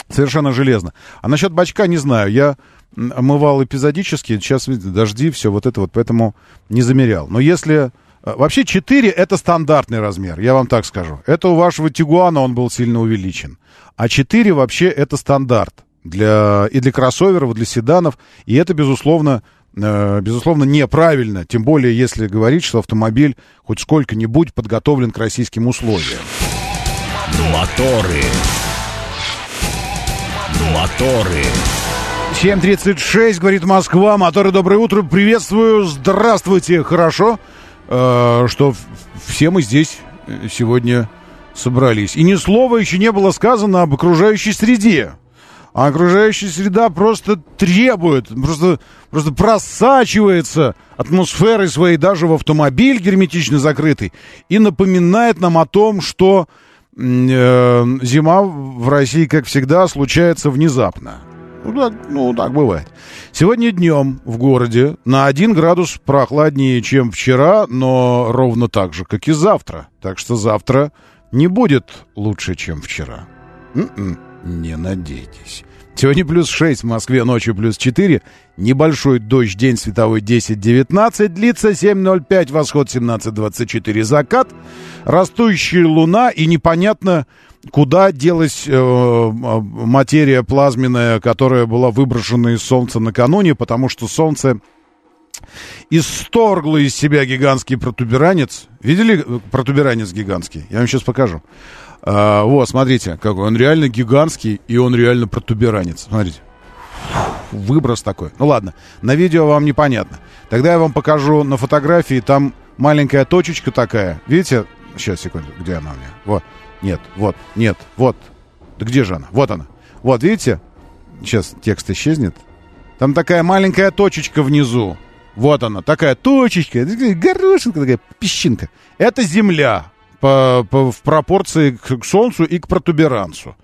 Совершенно железно. А насчет бачка не знаю. Я омывал эпизодически. Сейчас, видите, дожди, все вот это вот, поэтому не замерял. Но если... э, Вообще 4 это стандартный размер, я вам так скажу. Это у вашего Тигуана он был сильно увеличен. А 4 вообще это стандарт для, и для кроссоверов, и для седанов. И это, безусловно, безусловно, неправильно. Тем более, если говорить, что автомобиль хоть сколько-нибудь подготовлен к российским условиям. Моторы. Моторы. 7.36, говорит Москва. Моторы, доброе утро. Приветствую. Здравствуйте. Хорошо, э, что все мы здесь э, сегодня собрались. И ни слова еще не было сказано об окружающей среде. А окружающая среда просто требует, просто, просто просачивается атмосферой своей даже в автомобиль герметично закрытый и напоминает нам о том, что э, зима в России, как всегда, случается внезапно. Ну так, ну, так бывает. Сегодня днем в городе на 1 градус прохладнее, чем вчера, но ровно так же, как и завтра. Так что завтра не будет лучше, чем вчера. М-м, не надейтесь. Сегодня плюс 6 в Москве, ночью плюс 4. Небольшой дождь, день световой 10-19, длится 7.05, восход 17.24, закат. Растущая луна и непонятно, куда делась э, э, материя плазменная, которая была выброшена из Солнца накануне, потому что Солнце исторгло из себя гигантский протуберанец. Видели э, протуберанец гигантский? Я вам сейчас покажу. А, вот, смотрите, какой он реально гигантский, и он реально протуберанец. Смотрите. Выброс такой. Ну ладно, на видео вам непонятно. Тогда я вам покажу на фотографии, там маленькая точечка такая. Видите? Сейчас, секунду, где она у меня? Вот. Нет, вот, нет, вот. Да где же она? Вот она. Вот, видите? Сейчас текст исчезнет. Там такая маленькая точечка внизу. Вот она, такая точечка, горошинка, такая песчинка. Это Земля по, по- в пропорции к, к Солнцу и к протуберанцу.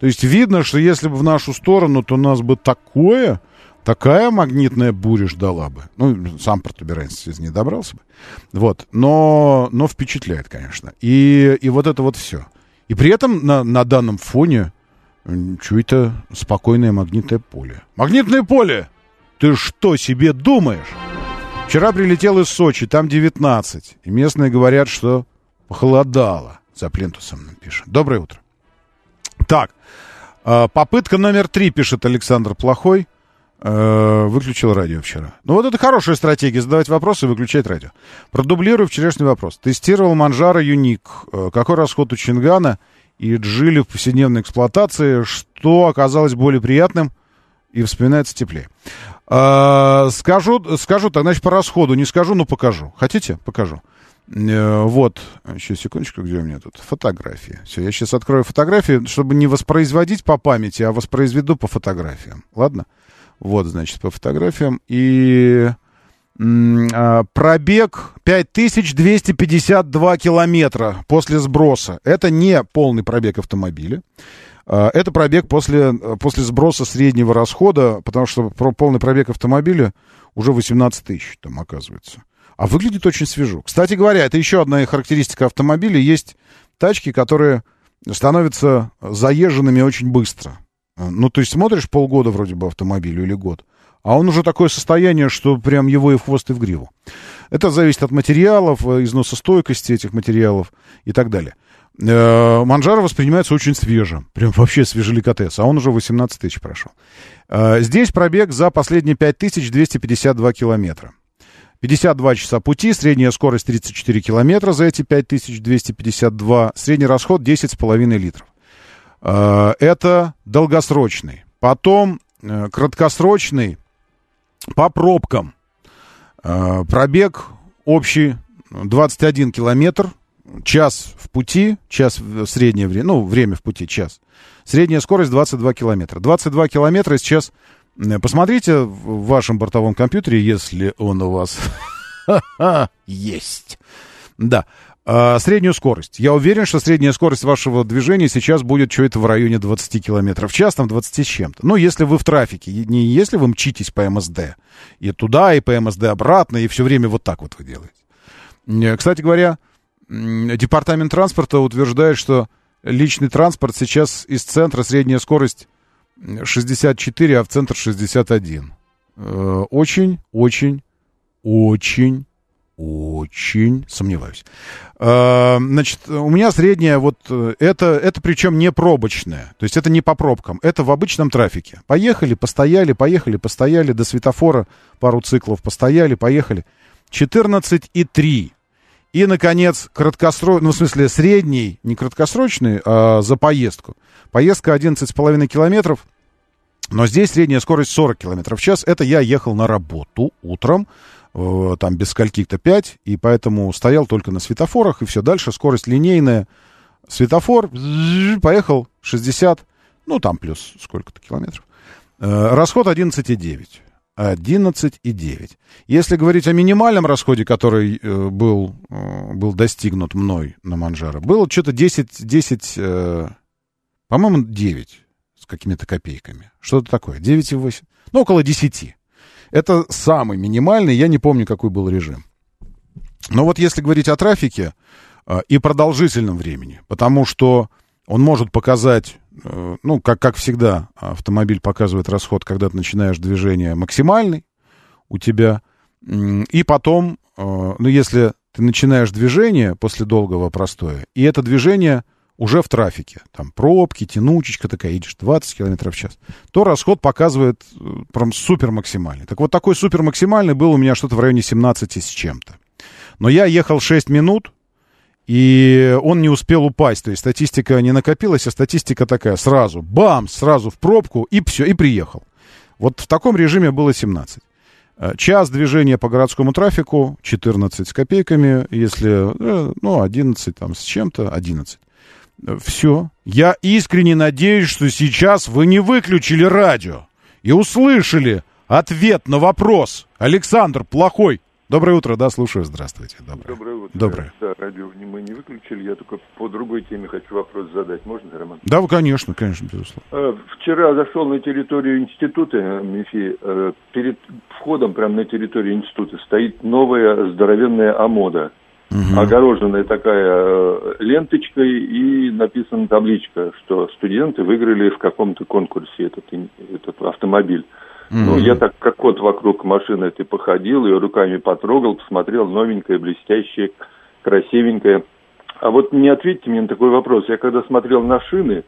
То есть видно, что если бы в нашу сторону, то нас бы такое, такая магнитная буря ждала бы. Ну, сам протуберанец не добрался бы. Вот. Но, но впечатляет, конечно. И, и вот это вот все. И при этом на, на данном фоне чуть-то спокойное магнитное поле. Магнитное поле! Ты что себе думаешь? Вчера прилетел из Сочи, там 19. И местные говорят, что похолодало. За плинтусом нам. Доброе утро. Так, э, попытка номер три, пишет Александр Плохой. Э, Выключил радио вчера. Ну вот это хорошая стратегия, задавать вопросы и выключать радио. Продублирую вчерашний вопрос. Тестировал Манжара Юник. Э, Какой расход у Чингана и Джили в повседневной эксплуатации? Что оказалось более приятным и вспоминается теплее? Э, Скажу, скажу так, значит, по расходу не скажу, но покажу. Хотите? Покажу. Э, Вот, еще секундочку, где у меня тут фотографии. Все, я сейчас открою фотографии, чтобы не воспроизводить по памяти, а воспроизведу по фотографиям. Ладно? Вот, значит, по фотографиям. И а, пробег 5252 километра после сброса. Это не полный пробег автомобиля. А, Это пробег после, после сброса среднего расхода, потому что полный пробег автомобиля уже 18 тысяч там оказывается. А выглядит очень свежо. Кстати говоря, это еще одна характеристика автомобиля. Есть тачки, которые становятся заезженными очень быстро. Ну, то есть смотришь полгода вроде бы автомобилю или год, а он уже такое состояние, что прям его и в хвост, и в гриву. Это зависит от материалов, э, износостойкости этих материалов и так далее. Э, Манжаро воспринимается очень свежим. Прям вообще свежеликотес. А он уже 18 тысяч прошел. Э, Здесь пробег за последние 5252 километра. 52 часа пути, средняя скорость 34 километра за эти 5252, средний расход 10,5 литров. Э, Это долгосрочный. Потом э, краткосрочный по пробкам. Э, Пробег общий 21 километр, час в пути, час среднее время, ну, время в пути, час. Средняя скорость 22 километра. 22 километра сейчас... э, Посмотрите в вашем бортовом компьютере, если он у вас есть. Да. А, среднюю скорость. Я уверен, что средняя скорость вашего движения сейчас будет что-то в районе 20 километров в час, там 20 с чем-то. Ну, если вы в трафике, не если вы мчитесь по МСД, и туда, и по МСД обратно, и все время вот так вот вы делаете. Э, Кстати говоря, департамент транспорта утверждает, что личный транспорт сейчас из центра средняя скорость 64, а в центр 61. Э, Очень, очень, очень, очень сомневаюсь. Э, Значит, у меня средняя вот э, это, это причем не пробочная, то есть это не по пробкам, это в обычном трафике. Поехали, постояли, поехали, постояли, до светофора пару циклов постояли, поехали. 14,3. И, наконец, краткосрочный, ну, в смысле, средний, не краткосрочный, а за поездку. Поездка 11,5 километров, но здесь средняя скорость 40 километров в час. Это я ехал на работу утром, э, там без скольки-то 5, и поэтому стоял только на светофорах, и все. Дальше скорость линейная. Светофор, поехал 60, ну, там плюс сколько-то километров. Э, Расход 11,9. 11,9. Если говорить о минимальном расходе, который э, был, э, был достигнут мной на Манжаро, было что-то 10, 10 э, по-моему, 9 с какими-то копейками. Что-то такое, 9,8. Ну, около 10. Это самый минимальный, я не помню, какой был режим. Но вот если говорить о трафике и продолжительном времени, потому что он может показать, ну, как, как всегда, автомобиль показывает расход, когда ты начинаешь движение максимальный у тебя, и потом, э, ну, если ты начинаешь движение после долгого простоя, и это движение уже в трафике, там пробки, тянучечка такая, едешь 20 км в час, то расход показывает э, прям супер максимальный. Так вот такой супер максимальный был у меня что-то в районе 17 с чем-то. Но я ехал 6 минут, и он не успел упасть. То есть статистика не накопилась, а статистика такая сразу, бам, сразу в пробку, и все, и приехал. Вот в таком режиме было 17. Э, Час движения по городскому трафику 14 с копейками, если, э, ну, 11 там с чем-то, 11. Все. Я искренне надеюсь, что сейчас вы не выключили радио и услышали ответ на вопрос. Александр Плохой. Доброе утро, да, слушаю, здравствуйте. Доброе. Доброе утро. Доброе. Да, радио мы не выключили, я только по другой теме хочу вопрос задать. Можно, Роман? Да, конечно, конечно, безусловно. Э, Вчера зашел на территорию института э, МИФИ. Э, Перед входом прямо на территорию института стоит новая здоровенная АМОДа. Огороженная такая ленточкой и написана табличка, что студенты выиграли в каком-то конкурсе этот, этот автомобиль. Ну, я так как кот вокруг машины этой походил, ее руками потрогал, посмотрел, новенькая, блестящая, красивенькая. А вот не ответьте мне на такой вопрос. Я когда смотрел на шины,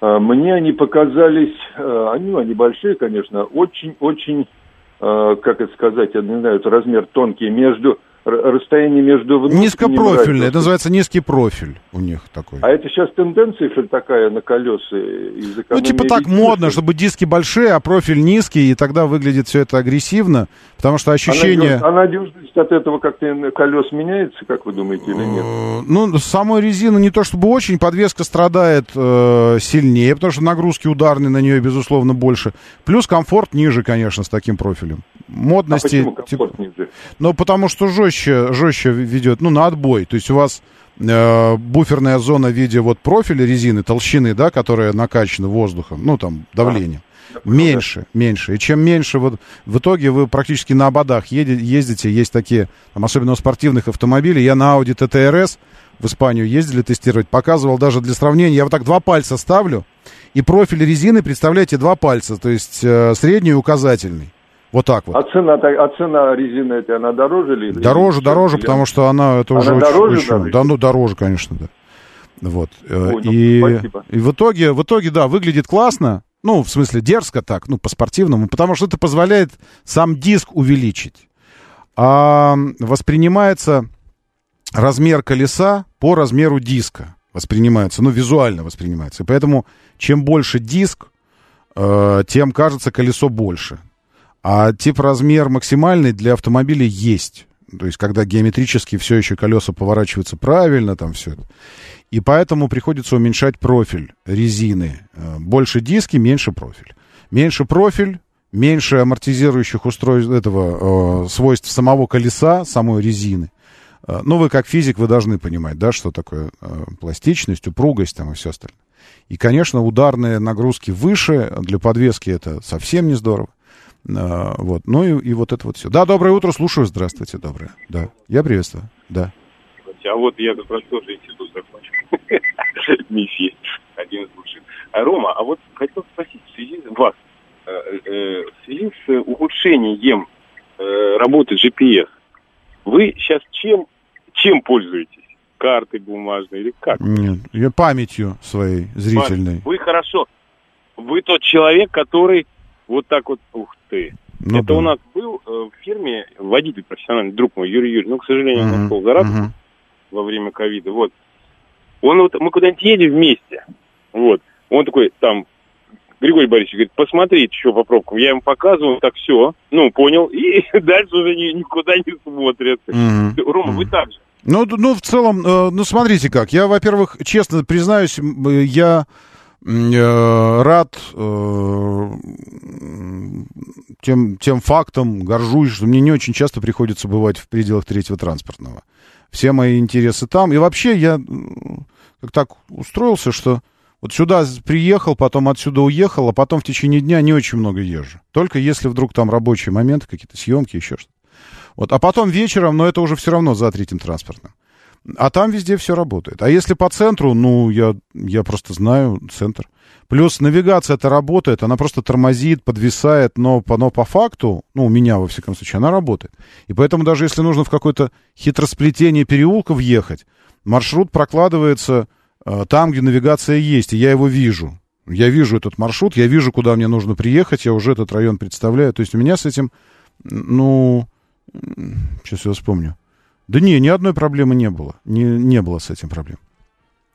а, мне они показались, а, они, они большие, конечно, очень-очень, а, как это сказать, я не знаю, размер тонкий, между, расстояние между внутренним Низкопрофильный, это называется низкий профиль у них такой. А это сейчас тенденция, что такая на колеса из Ну, типа так модно, чтобы диски большие, а профиль низкий, и тогда выглядит все это агрессивно, потому что ощущение... А надежность от этого как-то колес меняется, как вы думаете, или нет? Ну, самой резины не то чтобы очень, подвеска страдает э, сильнее, потому что нагрузки ударные на нее, безусловно, больше. Плюс комфорт ниже, конечно, с таким профилем. Модности... А почему ниже? Ну, потому что жестче, жестче ведет, ну, на отбой. То есть у вас э, буферная зона в виде вот профиля резины, толщины, да, которая накачана воздухом, ну, там, давлением. Меньше, меньше. И чем меньше, вот в итоге вы практически на ободах еди- ездите, есть такие, там, особенно у спортивных автомобилей. Я на Audi TTRS в Испанию ездили тестировать, показывал даже для сравнения, я вот так два пальца ставлю, и профиль резины, представляете, два пальца, то есть э, средний и указательный. Вот так вот. А цена, а цена резины этой, она дороже или? Дороже, дороже, потому что она это Она уже очень- дороже очень, даже? да, ну дороже, конечно, да. Вот. Э, Понял, И, спасибо. и в итоге, в итоге, да, выглядит классно. Ну, в смысле, дерзко так, ну, по-спортивному, потому что это позволяет сам диск увеличить. А воспринимается размер колеса по размеру диска. Воспринимается, ну, визуально воспринимается. И поэтому, чем больше диск, э, тем кажется колесо больше. А тип размер максимальный для автомобиля есть. То есть, когда геометрически все еще колеса поворачиваются правильно, там все это. И поэтому приходится уменьшать профиль резины. Э, Больше диски, меньше профиль. Меньше профиль, меньше амортизирующих устройств этого э, свойств самого колеса, самой резины. Э, Ну, вы как физик, вы должны понимать, да, что такое э, пластичность, упругость там и все остальное. И, конечно, ударные нагрузки выше, для подвески это совсем не здорово. Э, Вот, ну и, и вот это вот все. Да, доброе утро, слушаю, здравствуйте, доброе. Да, я приветствую, да. А вот я как раз тоже институт закончил. МИФИ, один из лучших. А, Рома, а вот хотел спросить в связи с вас, э, э, в связи с ухудшением э, работы GPS, вы сейчас чем, чем пользуетесь? Картой бумажной или как? Нет, я памятью своей зрительной. Вы хорошо. Вы тот человек, который вот так вот, ух ты. Ну Это да. у нас был э, в фирме водитель профессиональный, друг мой, Юрий Юрьевич, но, к сожалению, он Мгм, нашел заразу мгм. во время ковида. Вот. Он вот, мы куда-нибудь едем вместе. Вот. Он такой, там, Григорий Борисович говорит, посмотрите, что по пробкам. Я ему показываю, так все, ну, понял. И дальше уже ни- никуда не смотрят. Мгм, Рома, вы так же. Ну, ну, в целом, э, ну, смотрите как. Я, во-первых, честно признаюсь, э, я рад э, тем, тем фактом, горжусь, что мне не очень часто приходится бывать в пределах третьего транспортного. Все мои интересы там. И вообще я как так устроился, что вот сюда приехал, потом отсюда уехал, а потом в течение дня не очень много езжу. Только если вдруг там рабочие моменты, какие-то съемки, еще что-то. Вот. А потом вечером, но это уже все равно за третьим транспортным. А там везде все работает. А если по центру, ну, я, я просто знаю центр. Плюс навигация это работает, она просто тормозит, подвисает, но, но по факту, ну, у меня, во всяком случае, она работает. И поэтому даже если нужно в какое-то хитросплетение переулка въехать, маршрут прокладывается э, там, где навигация есть, и я его вижу. Я вижу этот маршрут, я вижу, куда мне нужно приехать, я уже этот район представляю. То есть у меня с этим, ну, сейчас я вспомню. Да не, ни одной проблемы не было. Не, не было с этим проблем.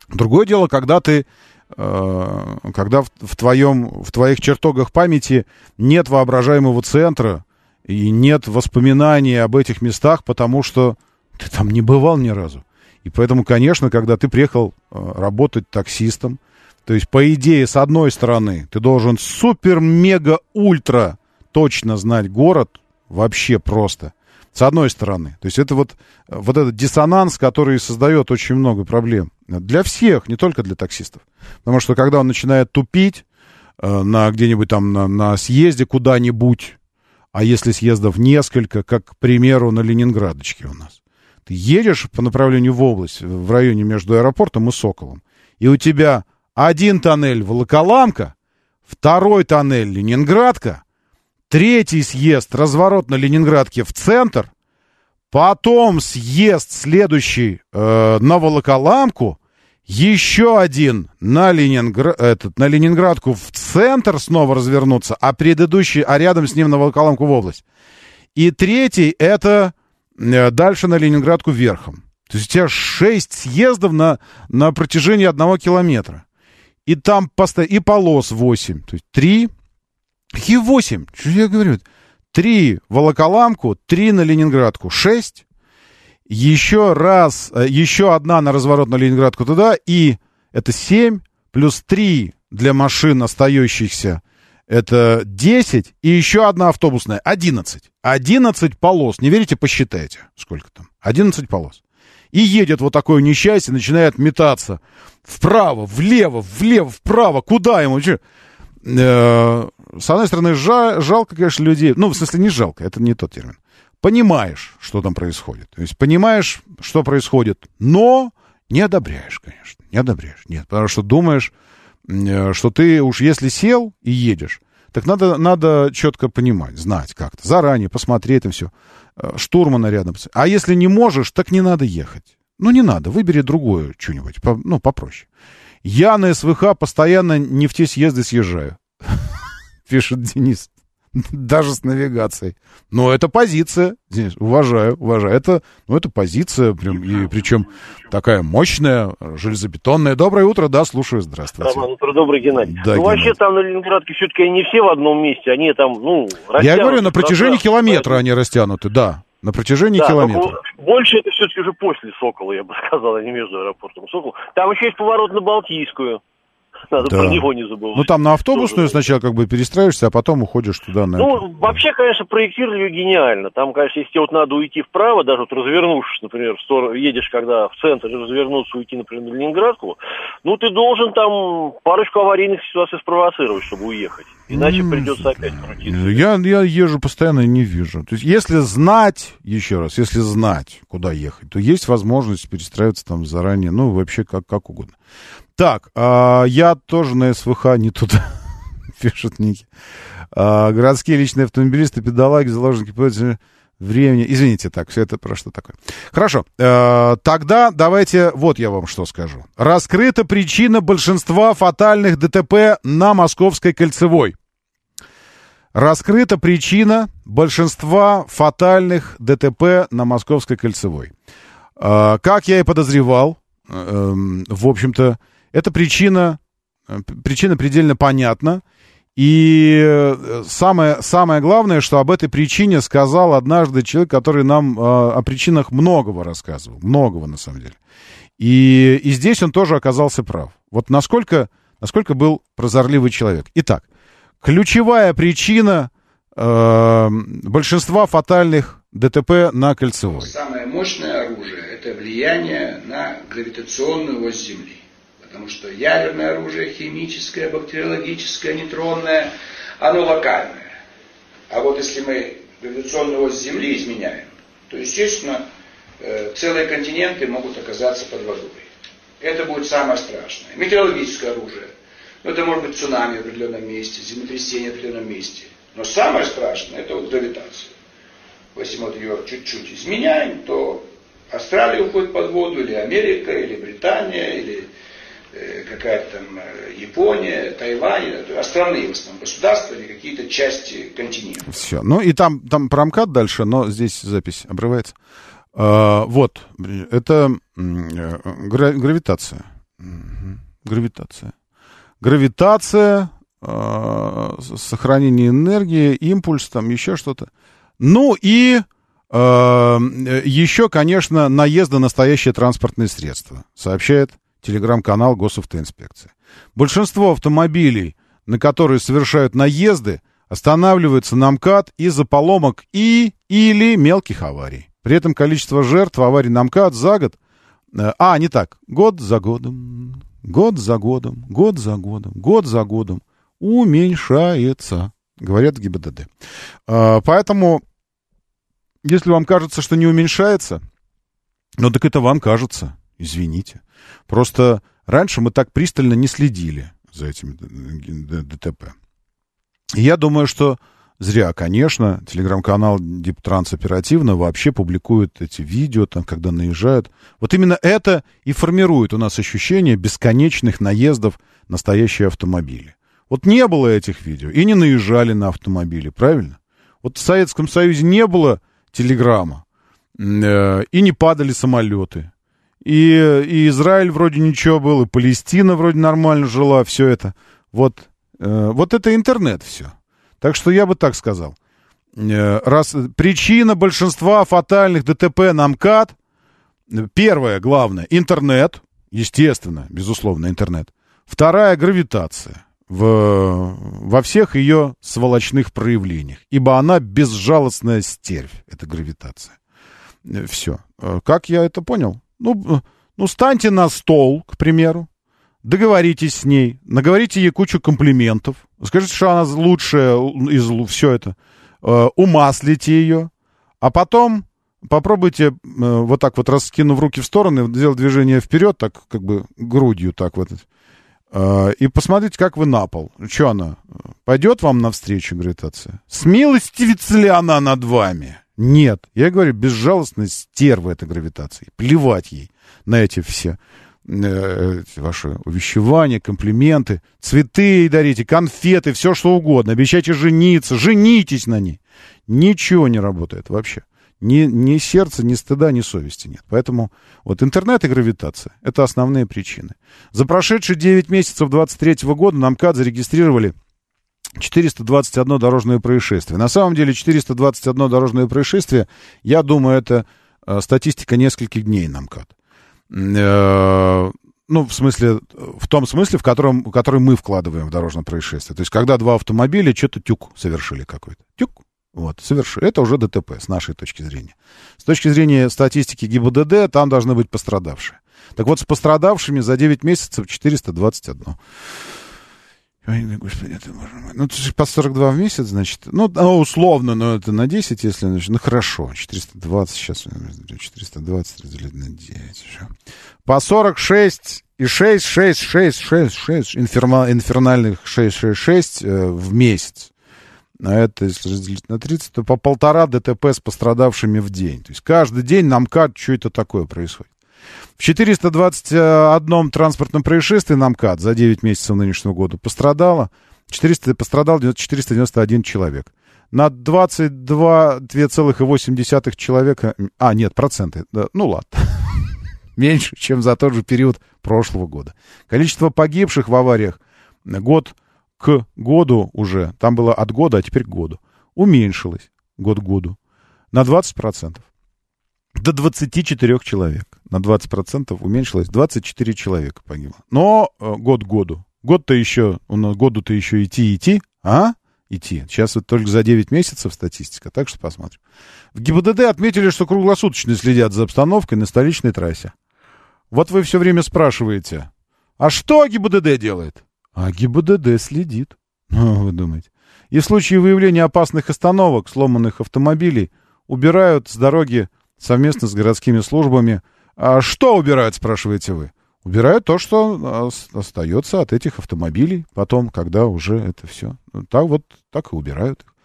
Другое дело, когда ты, э, когда в, в твоем, в твоих чертогах памяти нет воображаемого центра и нет воспоминаний об этих местах, потому что ты там не бывал ни разу. И поэтому, конечно, когда ты приехал э, работать таксистом, то есть, по идее, с одной стороны, ты должен супер-мега-ультра точно знать город, вообще просто. С одной стороны. То есть это вот, вот этот диссонанс, который создает очень много проблем. Для всех, не только для таксистов. Потому что когда он начинает тупить э, на где-нибудь там на, на съезде куда-нибудь, а если съездов несколько, как, к примеру, на Ленинградочке у нас. Ты едешь по направлению в область, в районе между аэропортом и Соколом, и у тебя один тоннель Волоколамка, второй тоннель Ленинградка, третий съезд, разворот на Ленинградке в центр, потом съезд следующий э, на Волоколамку, еще один на, Ленингра... этот, на Ленинградку в центр снова развернуться, а предыдущий, а рядом с ним на Волоколамку в область. И третий это э, дальше на Ленинградку верхом. То есть у тебя шесть съездов на, на протяжении одного километра. И там посто... и полос 8. То есть 3. Какие 8? Что я говорю? 3 в Волоколамку, 3 на Ленинградку. 6. Еще раз, э, еще одна на разворот на Ленинградку туда. И это 7 плюс 3 для машин остающихся. Это 10. И еще одна автобусная. 11. 11 полос. Не верите, посчитайте. Сколько там? 11 полос. И едет вот такое несчастье, начинает метаться вправо, влево, влево, вправо. Куда ему? Э, С одной стороны, жа- жалко, конечно, людей. Ну, в смысле, не жалко, это не тот термин. Понимаешь, что там происходит. То есть понимаешь, что происходит, но не одобряешь, конечно. Не одобряешь. Нет, потому что думаешь, э, что ты уж если сел и едешь, так надо, надо четко понимать, знать как-то, заранее посмотреть и все. Штурмана рядом. А если не можешь, так не надо ехать. Ну, не надо, выбери другое что-нибудь, ну, попроще. Я на СВХ постоянно не в те съезды съезжаю, пишет Денис. Даже с навигацией. Но это позиция. Денис, уважаю, уважаю. Это, ну, это позиция, прям, и причем такая мощная, железобетонная. Доброе утро, да, слушаю, здравствуйте. Роман, утро добрый, Геннадий. Да, ну, вообще там на Ленинградке все-таки они не все в одном месте, они там, ну, Я говорю, на протяжении километра они растянуты, да. На протяжении Да, километра. больше это все-таки уже после Сокола, я бы сказал, а не между аэропортом и Сокол. Там еще есть поворот на Балтийскую. Надо Да. про него не забывать. Ну, там на автобусную сначала как бы перестраиваешься, а потом уходишь туда на... Ну, вообще, конечно, проектировали гениально. Там, конечно, если тебе вот надо уйти вправо, даже вот развернувшись, например, в сторону, едешь, когда в центр, развернуться, уйти, например, на Ленинградку, ну, ты должен там парочку аварийных ситуаций спровоцировать, чтобы уехать. Иначе придется опять крутиться. Я, я езжу постоянно и не вижу. То есть, если знать, еще раз, если знать, куда ехать, то есть возможность перестраиваться там заранее, ну, вообще как, как угодно. Так, а, я тоже на СВХ не туда, пишет Ники. А, городские личные автомобилисты, педалаги, заложники пользования времени. Извините, так, все это про что такое. Хорошо, э, тогда давайте, вот я вам что скажу. Раскрыта причина большинства фатальных ДТП на Московской кольцевой. Раскрыта причина большинства фатальных ДТП на Московской кольцевой. Э, как я и подозревал, э, в общем-то, эта причина, э, причина предельно понятна. И э, самое, самое главное, что об этой причине сказал однажды человек, который нам э, о причинах многого рассказывал. Многого, на самом деле. И, и здесь он тоже оказался прав. Вот насколько, насколько был прозорливый человек. Итак, ключевая причина э, большинства фатальных ДТП на Кольцевой. Самое мощное оружие – это влияние на гравитационную ось Земли. Потому что ядерное оружие, химическое, бактериологическое, нейтронное, оно локальное. А вот если мы гравитационную ось Земли изменяем, то, естественно, э, целые континенты могут оказаться под водой. Это будет самое страшное. Метеорологическое оружие. Ну, это может быть цунами в определенном месте, землетрясение в определенном месте. Но самое страшное – это вот гравитация. Если мы ее чуть-чуть изменяем, то Австралия уходит под воду, или Америка, или Британия, или какая-то там э, Япония, Тайвань, это страны в основном, государства или какие-то части континента. Все. Ну и там, там промкат дальше, но здесь запись обрывается. А, вот, это э, гравитация. Гравитация. Гравитация, сохранение энергии, импульс, там еще что-то. Ну и а, э, еще, конечно, наезда настоящее транспортное средство, сообщает телеграм-канал Госавтоинспекции. Большинство автомобилей, на которые совершают наезды, останавливаются на МКАД из-за поломок и или мелких аварий. При этом количество жертв аварий на МКАД за год... э, А, не так. Год за годом, год за годом, год за годом, год за годом уменьшается, говорят ГИБДД. А, Поэтому, если вам кажется, что не уменьшается, ну так это вам кажется, извините. Просто раньше мы так пристально не следили за д- ДТП. И я думаю, что зря, конечно, телеграм-канал Диптранс оперативно вообще публикует эти видео, там, когда наезжают. Вот именно это и формирует у нас ощущение бесконечных наездов на стоящие автомобили. Вот не было этих видео, и не наезжали на автомобили, правильно? Вот в Советском Союзе не было телеграмма, э, и не падали самолеты. И, и Израиль вроде ничего был, и Палестина вроде нормально жила, все это. Вот, э, вот это интернет все. Так что я бы так сказал. Э, раз, причина большинства фатальных ДТП на МКАД, э, первое, главное, интернет, естественно, безусловно, интернет. Вторая, гравитация в, во всех ее сволочных проявлениях, ибо она безжалостная стервь, это гравитация. Все. Как я это понял? Ну, ну, станьте на стол, к примеру, договоритесь с ней, наговорите ей кучу комплиментов, скажите, что она лучшая из все это, э, умаслите ее, а потом попробуйте э, вот так вот раскинув руки в стороны, сделать движение вперед, так как бы грудью так вот, э, и посмотрите, как вы на пол. Что она? Пойдет вам навстречу гравитация? Смилостивится ли она над вами? Нет. Я говорю, безжалостная стерва этой гравитации. Плевать ей. на эти все э, ваши увещевания, комплименты, цветы дарите, конфеты, все что угодно. Обещайте жениться, женитесь на ней. Ничего не работает вообще. Ни, ни сердца, ни стыда, ни совести нет. Поэтому вот интернет и гравитация — это основные причины. За прошедшие 9 месяцев 23 года на МКАД зарегистрировали 421 дорожное происшествие. На самом деле 421 дорожное происшествие, я думаю, это э, статистика нескольких дней на МКАД. Э, ну, в смысле, в том смысле, в котором, который мы вкладываем в дорожное происшествие. То есть, когда два автомобиля что-то тюк совершили какой-то. Тюк. Вот, совершили. Это уже ДТП, с нашей точки зрения. С точки зрения статистики ГИБДД, там должны быть пострадавшие. Так вот, с пострадавшими за 9 месяцев 421. Ой, господи, это можно... Ну, по 42 в месяц, значит. Ну, ну, условно, но это на 10, если... Значит, ну, хорошо. 420 сейчас. 420 разделить на 9. Еще. По 46 и 6, 6, 6, 6, 6. Инферма, инфернальных 6, 6, 6 э, в месяц. А это, если разделить на 30, то по полтора ДТП с пострадавшими в день. То есть каждый день нам КАД, что это такое происходит. В 421 транспортном происшествии на МКАД за 9 месяцев нынешнего года пострадало, 400, пострадал 491 человек. На 22,8 человека... А, нет, проценты. Да, ну ладно. Меньше, чем за тот же период прошлого года. Количество погибших в авариях год к году уже, там было от года, а теперь к году, уменьшилось год к году на 20%. До 24 человек. На 20% уменьшилось. 24 человека погибло. Но э, год году. Год-то еще, году-то еще идти, идти, а? Идти. Сейчас вот только за 9 месяцев статистика, так что посмотрим. В ГИБДД отметили, что круглосуточно следят за обстановкой на столичной трассе. Вот вы все время спрашиваете, а что ГИБДД делает? А ГИБДД следит. Ну, вы думаете. И в случае выявления опасных остановок, сломанных автомобилей, убирают с дороги совместно с городскими службами. А что убирают, спрашиваете вы? Убирают то, что а, остается от этих автомобилей потом, когда уже это все. Так вот, так и убирают их.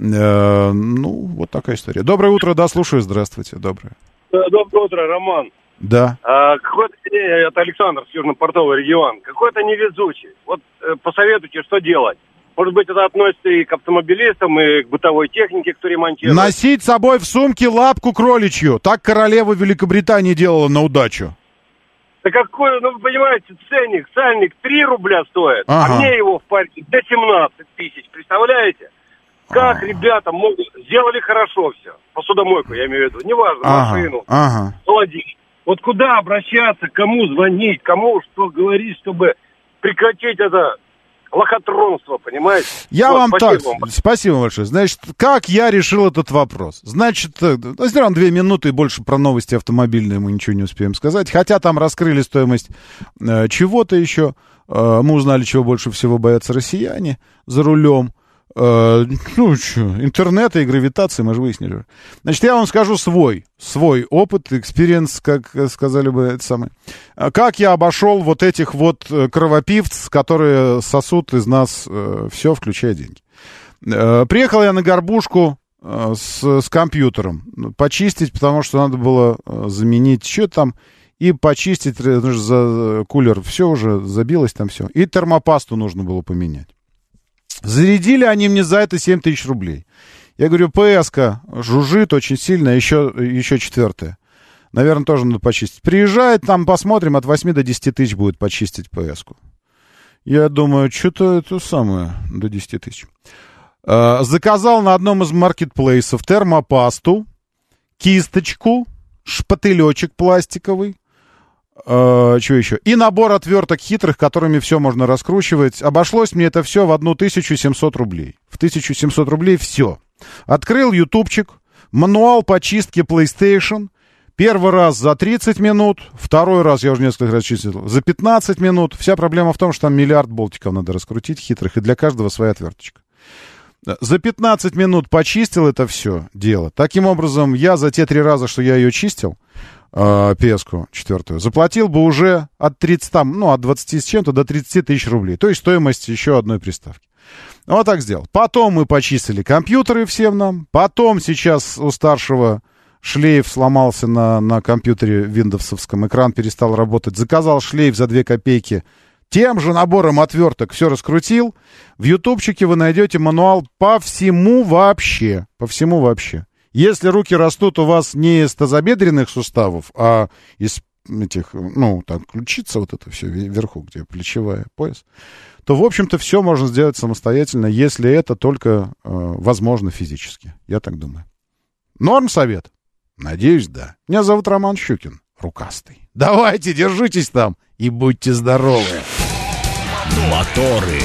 Э, ну, вот такая история. Доброе утро, да, слушаю, здравствуйте, доброе. Доброе утро, Роман. Да. А, какой-то, это Александр, Южно-Портовый регион. Какой-то невезучий. Вот э, посоветуйте, что делать. Может быть, это относится и к автомобилистам, и к бытовой технике, кто ремонтирует. Носить с собой в сумке лапку кроличью. Так королева Великобритании делала на удачу. Да какой, ну вы понимаете, ценник, сальник 3 рубля стоит, Ага. а мне его в парке до 17 тысяч, представляете? Как ребята могут, сделали хорошо все, посудомойку я имею в виду, неважно, Ага, машину, ага. холодильник. Вот куда обращаться, кому звонить, кому что говорить, чтобы прекратить это лохотронство, понимаете? Я Вот, вам спасибо так, вам. спасибо большое. Значит, как я решил этот вопрос? Значит, э, ну, равно две минуты и больше про новости автомобильные мы ничего не успеем сказать. Хотя там раскрыли стоимость э, чего-то еще. Э, мы узнали, чего больше всего боятся россияне за рулем. Э, ну, что, интернета и гравитации, мы же выяснили. Значит, я вам скажу свой, свой опыт, experience, как э, сказали бы это самое. А Как я обошел вот этих вот э, кровопивц, которые сосут из нас все, включая деньги. Э, Приехал я на горбушку э, с, с компьютером ну, почистить, потому что надо было э, заменить что там и почистить э, за э, кулер. Все уже забилось там все. И термопасту нужно было поменять. Зарядили они мне за это 7 тысяч рублей. Я говорю, ПС-ка жужжит очень сильно, еще, еще четвертая. Наверное, тоже надо почистить. Приезжает, там посмотрим, от 8 до 10 тысяч будет почистить ПС-ку. Я думаю, что-то это самое, до 10 тысяч. А, Заказал на одном из маркетплейсов термопасту, кисточку, шпателечек пластиковый, что еще? И набор отверток хитрых, которыми все можно раскручивать. Обошлось мне это все в 1700 рублей. В 1700 рублей все. Открыл ютубчик, мануал по чистке PlayStation. Первый раз за 30 минут, второй раз, я уже несколько раз чистил, за 15 минут. Вся проблема в том, что там миллиард болтиков надо раскрутить хитрых, и для каждого своя отверточка. За 15 минут почистил это все дело. Таким образом, я за те три раза, что я ее чистил, э, песку четвертую, заплатил бы уже от 30, там, ну, от 20 с чем-то до 30 тысяч рублей. То есть стоимость еще одной приставки. Ну, Вот так сделал. Потом мы почистили компьютеры всем нам. Потом сейчас у старшего шлейф сломался на, на компьютере виндовсовском, экран перестал работать. Заказал шлейф за 2 копейки. Тем же набором отверток все раскрутил. В ютубчике вы найдете мануал по всему вообще. По всему вообще. Если руки растут у вас не из тазобедренных суставов, а из этих, ну, так, ключица вот это все вверху, где плечевая, пояс, то, в общем-то, все можно сделать самостоятельно, если это только э, возможно физически. Я так думаю. Норм совет? Надеюсь, да. Меня зовут Роман Щукин, рукастый. Давайте, держитесь там и будьте здоровы. Моторы.